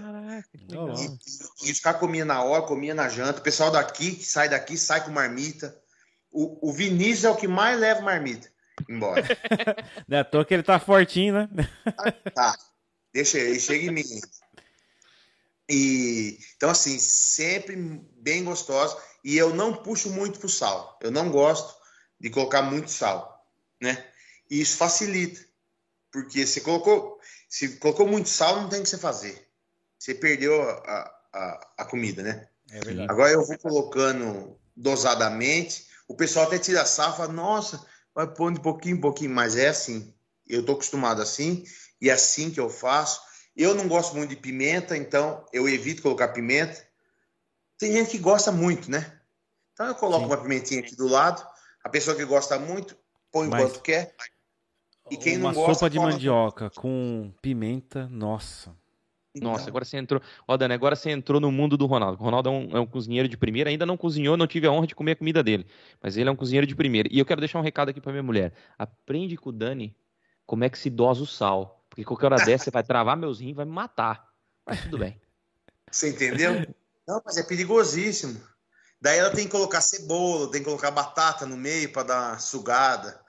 [SPEAKER 3] E, e os caras comiam na hora, comia na janta. O pessoal daqui, que sai daqui, sai com marmita. O, o Vinícius é o que mais leva marmita embora.
[SPEAKER 1] Não é à toa que ele tá fortinho, né?
[SPEAKER 3] tá. Deixa ele, chega em mim. E, então, assim, sempre bem gostoso. E eu não puxo muito pro sal. Eu não gosto de colocar muito sal, né? E isso facilita. Porque se colocou, se colocou muito sal, não tem o que você fazer você perdeu a, a, a comida, né? É verdade. Agora eu vou colocando dosadamente. O pessoal até tira a fala, nossa, vai pondo de pouquinho em pouquinho, mas é assim. Eu tô acostumado assim e é assim que eu faço. Eu não gosto muito de pimenta, então eu evito colocar pimenta. Tem gente que gosta muito, né? Então eu coloco Sim. uma pimentinha aqui do lado. A pessoa que gosta muito, põe mas... quanto quer.
[SPEAKER 1] E quem uma não gosta, sopa de mandioca com pimenta, nossa.
[SPEAKER 4] Nossa, então. agora você entrou. Ó, Dani, agora você entrou no mundo do Ronaldo. O Ronaldo é um, é um, cozinheiro de primeira, ainda não cozinhou, não tive a honra de comer a comida dele. Mas ele é um cozinheiro de primeira. E eu quero deixar um recado aqui pra minha mulher. Aprende com o Dani como é que se dosa o sal. Porque qualquer hora dessa você vai travar meus rins vai me matar. Mas tudo bem.
[SPEAKER 3] Você entendeu? Não, mas é perigosíssimo. Daí ela tem que colocar cebola, tem que colocar batata no meio para dar uma sugada.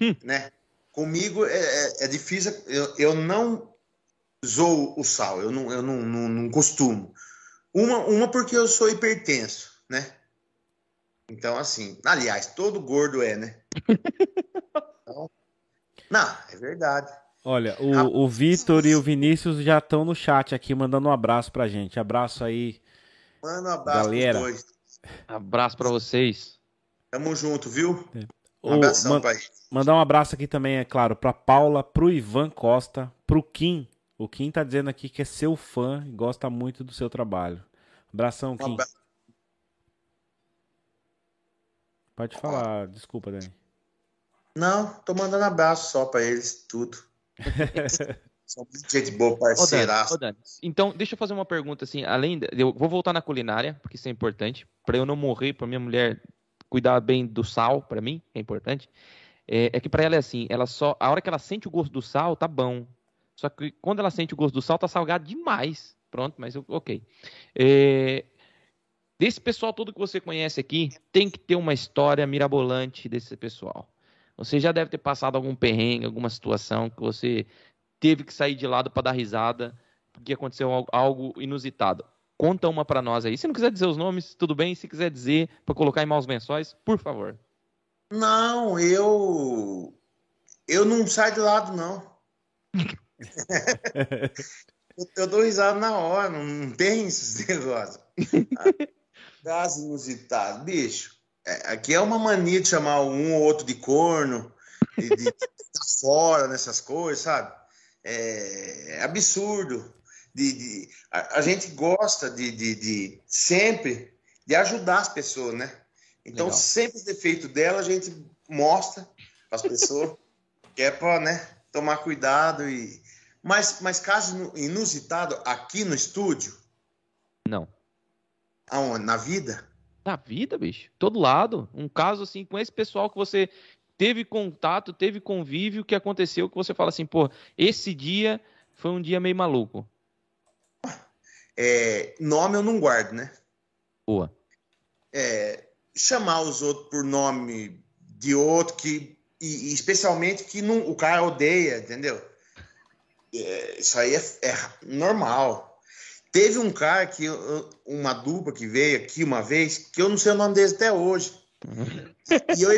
[SPEAKER 3] Hum. Né? Comigo é, é, é difícil. Eu, eu não zoo o sal, eu não, eu não, não, não costumo. Uma, uma porque eu sou hipertenso, né? Então, assim, aliás, todo gordo é, né? Então, não, é verdade.
[SPEAKER 1] Olha, o, o Vitor e o Vinícius já estão no chat aqui mandando um abraço pra gente. Abraço aí.
[SPEAKER 3] Manda um abraço
[SPEAKER 1] galera.
[SPEAKER 4] Abraço pra vocês.
[SPEAKER 3] Tamo junto, viu? Um
[SPEAKER 1] O-
[SPEAKER 3] abração
[SPEAKER 1] man-
[SPEAKER 3] pra eles.
[SPEAKER 1] Mandar um abraço aqui também, é claro, pra Paula, pro Ivan Costa, pro Kim. O Kim tá dizendo aqui que é seu fã e gosta muito do seu trabalho. Abração,
[SPEAKER 3] Um
[SPEAKER 1] Kim.
[SPEAKER 3] abraço.
[SPEAKER 1] Pode falar, desculpa, Dani.
[SPEAKER 3] Não, tô mandando abraço só pra eles, tudo. São gente boa,
[SPEAKER 4] Ô, Dani,
[SPEAKER 3] parceiraço.
[SPEAKER 4] ô, Dani, então, deixa eu fazer uma pergunta assim, além, de- eu vou voltar na culinária, porque isso é importante, pra eu não morrer, pra minha mulher cuidar bem do sal, pra mim, é importante. É, é que pra ela é assim, ela só, a hora que ela sente o gosto do sal, tá bom. Só que quando ela sente o gosto do sal, tá salgado demais. Pronto, mas ok. É, desse pessoal todo que você conhece aqui, tem que ter uma história mirabolante desse pessoal. Você já deve ter passado algum perrengue, alguma situação que você teve que sair de lado para dar risada, porque aconteceu al- algo inusitado. Conta uma para nós aí. Se não quiser dizer os nomes, tudo bem. Se quiser dizer para colocar em maus lençóis, por favor.
[SPEAKER 3] Não, eu. Eu não saio de lado, não. eu, dou risada na hora, não, não tem esses negócios. Caso inusitado. Bicho, é, aqui é uma mania de chamar um ou outro de corno, de, de, de tá fora nessas coisas, sabe? É, é absurdo. De, de- a, a gente gosta de, de, de sempre de ajudar as pessoas, né? Então,
[SPEAKER 4] Legal.
[SPEAKER 3] sempre os defeitos dela a gente mostra para as pessoas, que é para né, tomar cuidado. e Mas, mas caso inu- inusitado aqui no estúdio,
[SPEAKER 4] Não.
[SPEAKER 3] aonde? Na vida?
[SPEAKER 4] Na vida, bicho. Todo lado. Um caso assim com esse pessoal que você teve contato, teve convívio, que aconteceu que você fala assim, pô, esse dia foi um dia meio maluco.
[SPEAKER 3] É, nome eu não guardo, né?
[SPEAKER 4] Boa.
[SPEAKER 3] É, chamar os outros por nome de outro que e, e especialmente que não, o cara odeia, entendeu? É, isso aí é, é normal. Teve um cara que uma dupla que veio aqui uma vez que eu não sei o nome deles até hoje. E eu,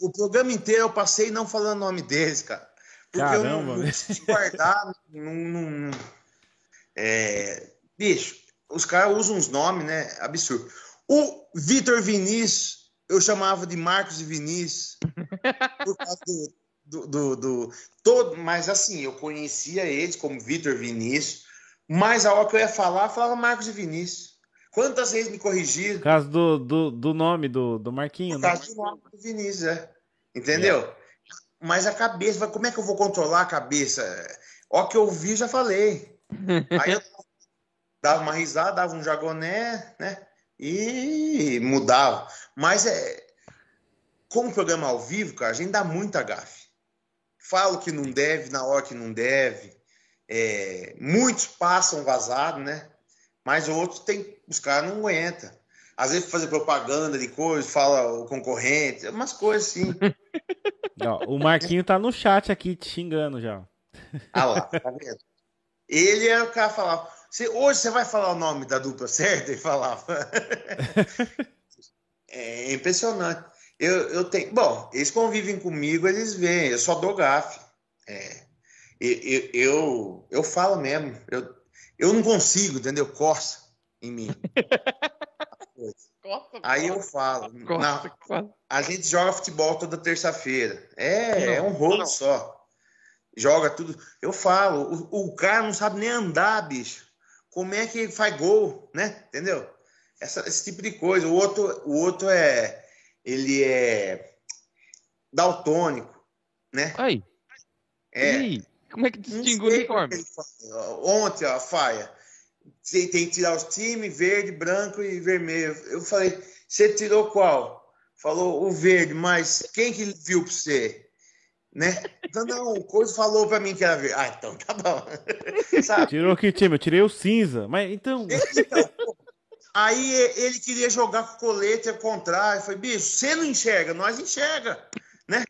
[SPEAKER 3] o programa inteiro eu passei não falando o nome deles, cara. Porque eu não,
[SPEAKER 1] Caramba,
[SPEAKER 3] não consegui guardar. Não, não- não- é, bicho, os caras usam uns nomes, né? Absurdo. O Vitor Vinícius, eu chamava de Marcos e Vinícius. por causa do, do, do- do- todo, mas assim, eu conhecia eles como Vitor Vinícius, mas a hora que eu ia falar, eu falava Marcos e Vinícius. Quantas vezes me corrigiram?
[SPEAKER 1] Por causa do, do, do nome do, do Marquinho,
[SPEAKER 3] Por
[SPEAKER 1] né?
[SPEAKER 3] causa do nome do Vinícius, é. Entendeu? Mas a cabeça, como é que eu vou controlar a cabeça? Ó, que eu vi, já falei. Aí eu dava uma risada, dava um jagoné, né? E mudava. Mas é. Como programa ao vivo, cara, a gente dá muita gafe. Fala o que não deve, na hora que não deve. É, muitos passam vazado, né? Mas outros tem. Os caras não aguentam. Às vezes fazer propaganda de coisa, fala o concorrente, umas coisas assim.
[SPEAKER 1] O Marquinho tá no chat aqui te xingando já.
[SPEAKER 3] Ah lá, tá vendo? Ele era o cara que falava. "Você- hoje você vai falar o nome da dupla certa? Ele falava. é impressionante. Eu, eu tenho. Bom, eles convivem comigo, eles veem, eu só dou gafe. É, eu, eu, eu, falo mesmo. Eu, eu não consigo, entendeu? Coça em mim. Aí eu falo. Na- a gente joga futebol toda terça-feira. É, é um rolo só. Joga tudo. Eu falo, o, o cara não sabe nem andar, bicho. Como é que faz gol, né? Entendeu? Essa- esse tipo de coisa. O outro, o outro é. Ele é daltônico, né?
[SPEAKER 4] Aí,
[SPEAKER 3] É.
[SPEAKER 4] aí? Como é que distingue o uniforme?
[SPEAKER 3] faz. Ontem, ó, a Faia, tem, tem que tirar os times, verde, branco e vermelho. Eu falei, você tirou qual? Falou o verde, mas quem que viu pra você? Né? Então, não, o Coisa falou pra mim que era verde. Ah, então tá bom. Sabe?
[SPEAKER 1] Tirou que time? Eu tirei o cinza. Mas então.
[SPEAKER 3] Então, aí ele queria jogar com o colete ao contrário. Eu falei, bicho, você não enxerga, nós enxerga, né?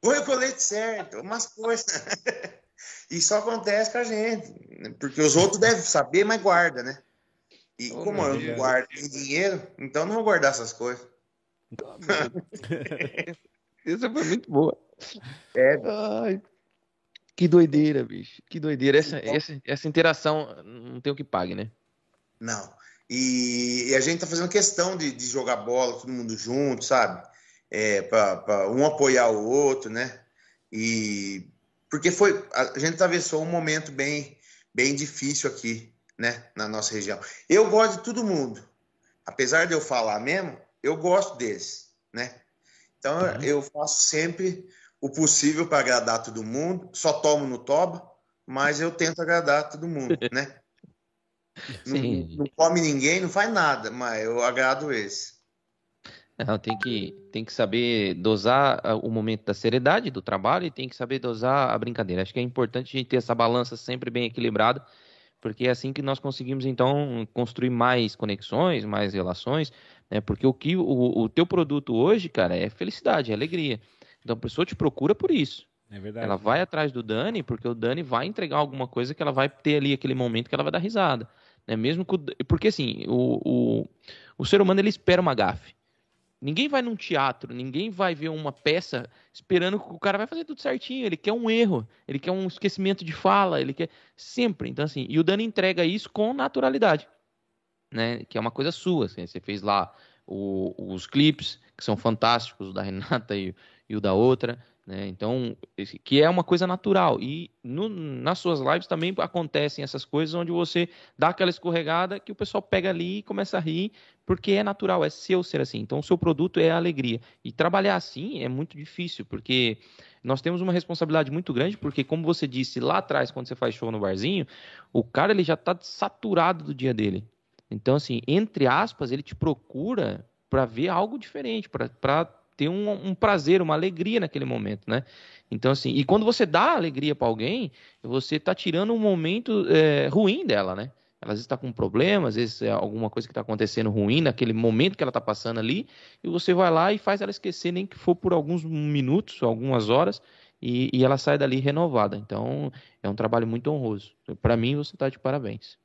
[SPEAKER 3] Põe o colete certo, umas coisas. Isso acontece com a gente, porque os outros devem saber, mas guarda, né? E
[SPEAKER 4] Oh,
[SPEAKER 3] como eu não guardo dinheiro, então não vou guardar essas coisas.
[SPEAKER 4] Essa foi muito boa.
[SPEAKER 3] É.
[SPEAKER 4] Ai. Que doideira, bicho. Que doideira. Essa, então, essa, essa interação não tem o que pague, né?
[SPEAKER 3] Não. E, e a gente tá fazendo questão de, de, jogar bola, todo mundo junto, sabe? É, para um apoiar o outro, né? E porque foi a gente atravessou um momento bem bem difícil aqui, né, na nossa região. Eu gosto de todo mundo. Apesar de eu falar mesmo, eu gosto deles, né? Então uhum. eu faço sempre o possível para agradar todo mundo. Só tomo no toba, mas eu tento agradar todo mundo, né? Não, não, come ninguém, não faz nada, mas eu agrado esse.
[SPEAKER 4] Não, tem que, tem que saber dosar ah, o momento da seriedade do trabalho e tem que saber dosar a brincadeira. Acho que é importante a gente ter essa balança sempre bem equilibrada, porque é assim que nós conseguimos, então, construir mais conexões, mais relações, né? Porque o que o, o teu produto hoje, cara, é felicidade, é alegria. Então a pessoa te procura por isso. É verdade. Ela vai atrás do Dani porque o Dani vai entregar alguma coisa que ela vai ter ali aquele momento que ela vai dar risada. Né? Mesmo porque assim, o, o, o ser humano ele espera uma gafe. Ninguém vai num teatro, ninguém vai ver uma peça esperando que o cara vai fazer tudo certinho. Ele quer um erro, ele quer um esquecimento de fala, ele quer sempre. Então assim, e o Dani entrega isso com naturalidade, né? Que é uma coisa sua. Assim, você fez lá o, os clipes que são fantásticos, o da Renata e, e o da outra. Né? Então, que é uma coisa natural. E no, nas suas lives também acontecem essas coisas onde você dá aquela escorregada que o pessoal pega ali e começa a rir, porque é natural, é seu ser assim. Então, o seu produto é a alegria. E trabalhar assim é muito difícil, porque nós temos uma responsabilidade muito grande, porque, como você disse lá atrás, quando você faz show no barzinho, o cara ele já está saturado do dia dele. Então, assim, entre aspas, ele te procura para ver algo diferente, para ter um, um, prazer, uma alegria naquele momento, né? Então, assim, e quando você dá alegria para alguém, você está tirando um momento é, ruim dela, né? Ela às vezes está com um problema, às vezes é alguma coisa que está acontecendo ruim naquele momento que ela está passando ali, e você vai lá e faz ela esquecer, nem que for por alguns minutos, algumas horas, e, e ela sai dali renovada. Então, é um trabalho muito honroso. Para mim, você está de parabéns.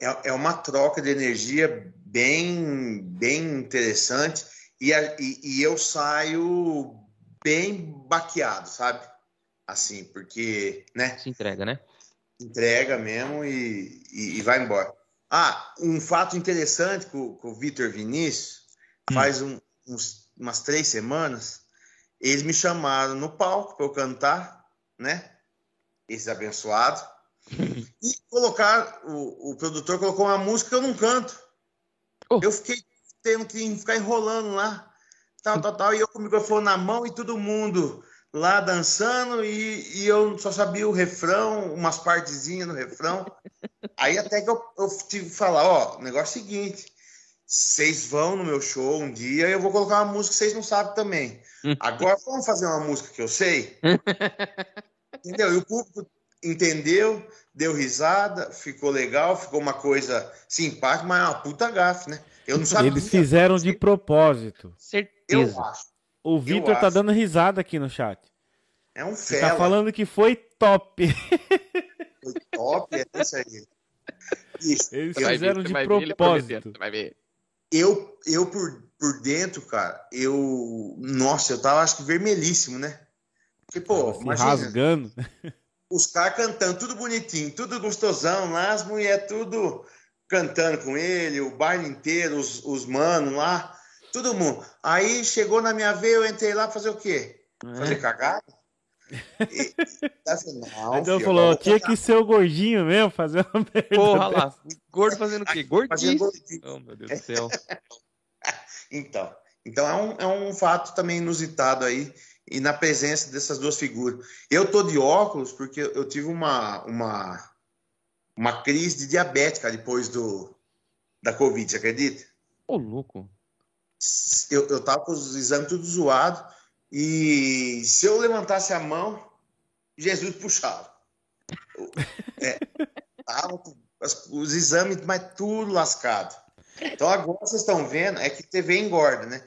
[SPEAKER 3] É, é uma troca de energia bem, bem interessante e, e, e eu saio bem baqueado, sabe? Assim, porque, né?
[SPEAKER 4] Se entrega, né?
[SPEAKER 3] Entrega mesmo e, e, e vai embora. Ah, um fato interessante com, com o Vitor Vinícius, hum. faz um, uns, umas três semanas, eles me chamaram no palco para eu cantar, né? Esses abençoados. e colocar, o, o produtor colocou uma música que eu não canto. Oh. Eu fiquei tendo que ficar enrolando lá, tal, tal, tal, e eu com o microfone na mão e todo mundo lá dançando e, e eu só sabia o refrão, umas partezinhas no refrão. Aí até que eu, eu tive que falar, ó, o negócio é o seguinte, vocês vão no meu show um dia e eu vou colocar uma música que vocês não sabem também. Agora vamos fazer uma música que eu sei? Entendeu? E o público entendeu, deu risada, ficou legal, ficou uma coisa simpática, mas é uma puta gafe, né?
[SPEAKER 1] Eu não sabia. Eles fizeram de propósito.
[SPEAKER 4] Certeza.
[SPEAKER 3] Eu acho.
[SPEAKER 1] O Vitor tá dando risada aqui no chat.
[SPEAKER 3] É um.
[SPEAKER 1] Ele tá falando que foi top.
[SPEAKER 3] Foi top, é isso aí.
[SPEAKER 1] Isso. Eles eu, fizeram de propósito.
[SPEAKER 3] Vai ver. Eu, eu por, por dentro, cara, eu. Nossa, eu tava acho que vermelhíssimo, né? Porque, pô,
[SPEAKER 1] Se imagina, rasgando.
[SPEAKER 3] Os caras cantando, tudo bonitinho, tudo gostosão lá, as mulheres tudo cantando com ele, o baile inteiro, os, os manos lá, todo mundo. Aí chegou na minha vez, eu entrei lá fazer o quê? Fazer é. cagada?
[SPEAKER 1] E, assim, não, então filho, falou, tinha que ser o gordinho mesmo, fazer uma
[SPEAKER 4] merda. Porra lá, gordo fazendo o quê? Gordinho? Oh, meu Deus do céu.
[SPEAKER 3] então, então é um, é um fato também inusitado aí, e na presença dessas duas figuras. Eu tô de óculos porque eu tive uma, uma uma crise de diabética depois do, da Covid, acredita?
[SPEAKER 4] Ô, louco.
[SPEAKER 3] Eu, eu tava com os exames tudo zoado e se eu levantasse a mão, Jesus puxava. É, tava os exames, mas tudo lascado. Então agora vocês estão vendo, é que TV engorda, né?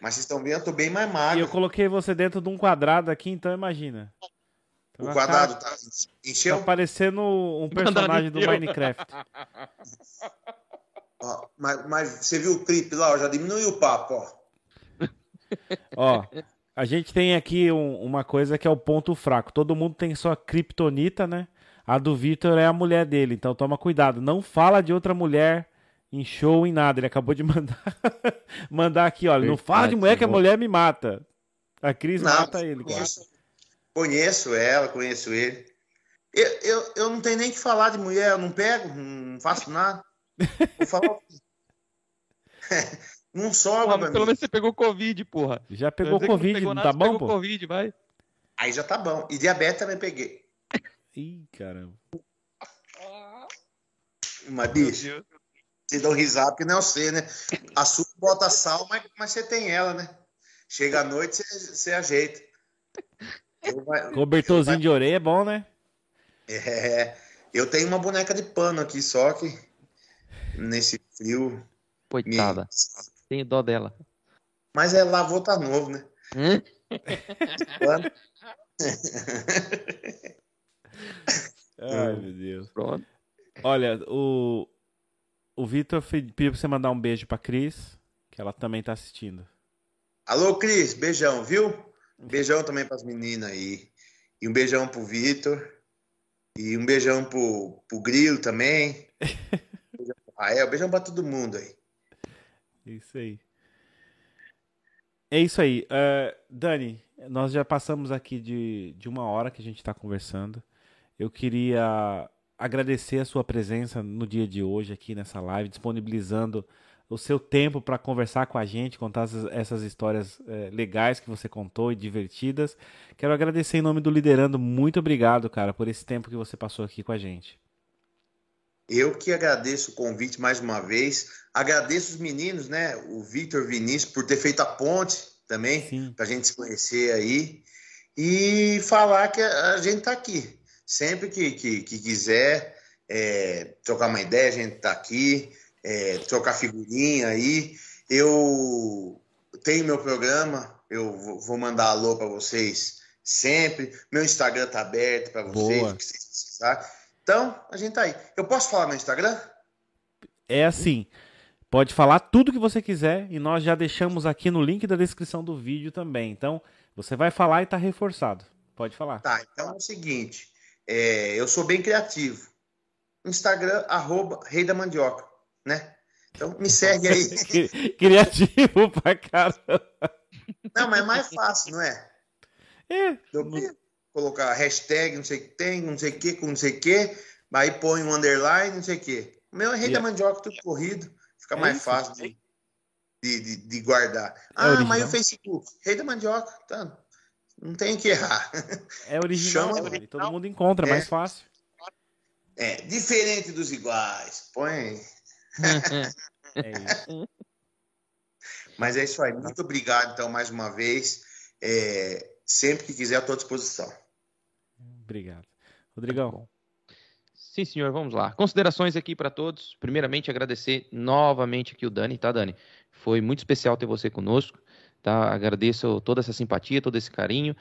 [SPEAKER 3] Mas vocês estão vendo, eu tô bem mais magro.
[SPEAKER 1] E eu coloquei você dentro de um quadrado aqui, então imagina.
[SPEAKER 3] O quadrado tá,
[SPEAKER 1] encheu? Tá parecendo um personagem do Minecraft.
[SPEAKER 3] ó, mas, mas, você viu o clipe lá, ó, já diminuiu o papo, ó.
[SPEAKER 1] Ó, A gente tem aqui um, uma coisa que é o ponto fraco. Todo mundo tem sua kriptonita, né? A do Vitor é a mulher dele, então toma cuidado. Não fala de outra mulher em show, em nada. Ele acabou de mandar, mandar aqui, olha. Não fala de mulher que a mulher me mata. A Cris não, mata ele.
[SPEAKER 3] Conheço, conheço, ela, conheço ele. Eu, eu, eu não tenho nem que falar de mulher, eu não pego, não faço nada. Vou falar. não sobra.
[SPEAKER 4] Porra, pelo menos você pegou Covid, porra.
[SPEAKER 1] Já pegou Covid, não, não tá bom, pô?
[SPEAKER 4] Covid, vai.
[SPEAKER 3] Aí já tá bom. E diabetes também peguei.
[SPEAKER 1] Ih, caramba.
[SPEAKER 3] Mas, bicho, você dá um risada porque não é você, né? Açúcar bota sal, mas, mas você tem ela, né? Chega à noite, você, você ajeita.
[SPEAKER 1] Cobertorzinho de orelha é bom, né?
[SPEAKER 3] É. Eu tenho uma boneca de pano aqui, só que nesse frio.
[SPEAKER 4] Coitada. Me... Tenho dó dela.
[SPEAKER 3] Mas é lavou, tá novo, né? Hum?
[SPEAKER 1] Ai, meu Deus. Pronto. Olha, o, o Vitor pediu pra você mandar um beijo pra Cris, que ela também tá assistindo.
[SPEAKER 3] Alô, Cris, beijão, viu? Beijão também pras meninas aí. E um beijão pro Vitor. E um beijão pro, pro Grilo também. beijão pro Rael, beijão pra todo mundo aí.
[SPEAKER 1] Isso aí. É isso aí. Uh, Dani, nós já passamos aqui de, de uma hora que a gente está conversando. Eu queria agradecer a sua presença no dia de hoje aqui nessa live, disponibilizando o seu tempo para conversar com a gente, contar essas, histórias é, legais que você contou e divertidas. Quero agradecer em nome do Liderando. Muito obrigado, cara, por esse tempo que você passou aqui com a gente.
[SPEAKER 3] Eu que agradeço o convite mais uma vez. Agradeço os meninos, né? O Vitor Vinícius por ter feito a ponte também, para a gente se conhecer aí. E falar que a gente está aqui Sempre que, que, que quiser é, trocar uma ideia, a gente está aqui, é, trocar figurinha aí. Eu tenho meu programa, eu vou mandar alô para vocês sempre. Meu Instagram tá aberto para vocês, que vocês precisarem. Então, a gente tá aí. Eu posso falar meu Instagram?
[SPEAKER 1] É assim. Pode falar tudo que você quiser e nós já deixamos aqui no link da descrição do vídeo também. Então, você vai falar e tá reforçado. Pode falar.
[SPEAKER 3] Tá, então é o seguinte. É, eu sou bem criativo. Instagram, arroba Rei da Mandioca, né? Então me segue aí.
[SPEAKER 1] criativo pra caramba.
[SPEAKER 3] Não, mas é mais fácil, não é?
[SPEAKER 1] É.
[SPEAKER 3] Eu colocar hashtag, não sei o que tem, não sei o que, com não sei o que, aí põe um underline, não sei o que. O meu é Rei yeah. da Mandioca, tudo corrido, fica é mais isso? fácil de, de, de, guardar. É ah, original. mas o Facebook, Rei da Mandioca, tá? Não tem que errar.
[SPEAKER 1] É original, Chama, é todo mundo encontra, é mais fácil.
[SPEAKER 3] É, diferente dos iguais. Põe. é isso. Mas é isso aí. Muito obrigado, então, mais uma vez. É, sempre que quiser, estou à disposição.
[SPEAKER 1] Obrigado. Rodrigão.
[SPEAKER 4] Sim, senhor, vamos lá. Considerações aqui para todos. Primeiramente, agradecer novamente aqui o Dani, tá, Dani? Foi muito especial ter você conosco. Tá? Agradeço toda essa simpatia, todo esse carinho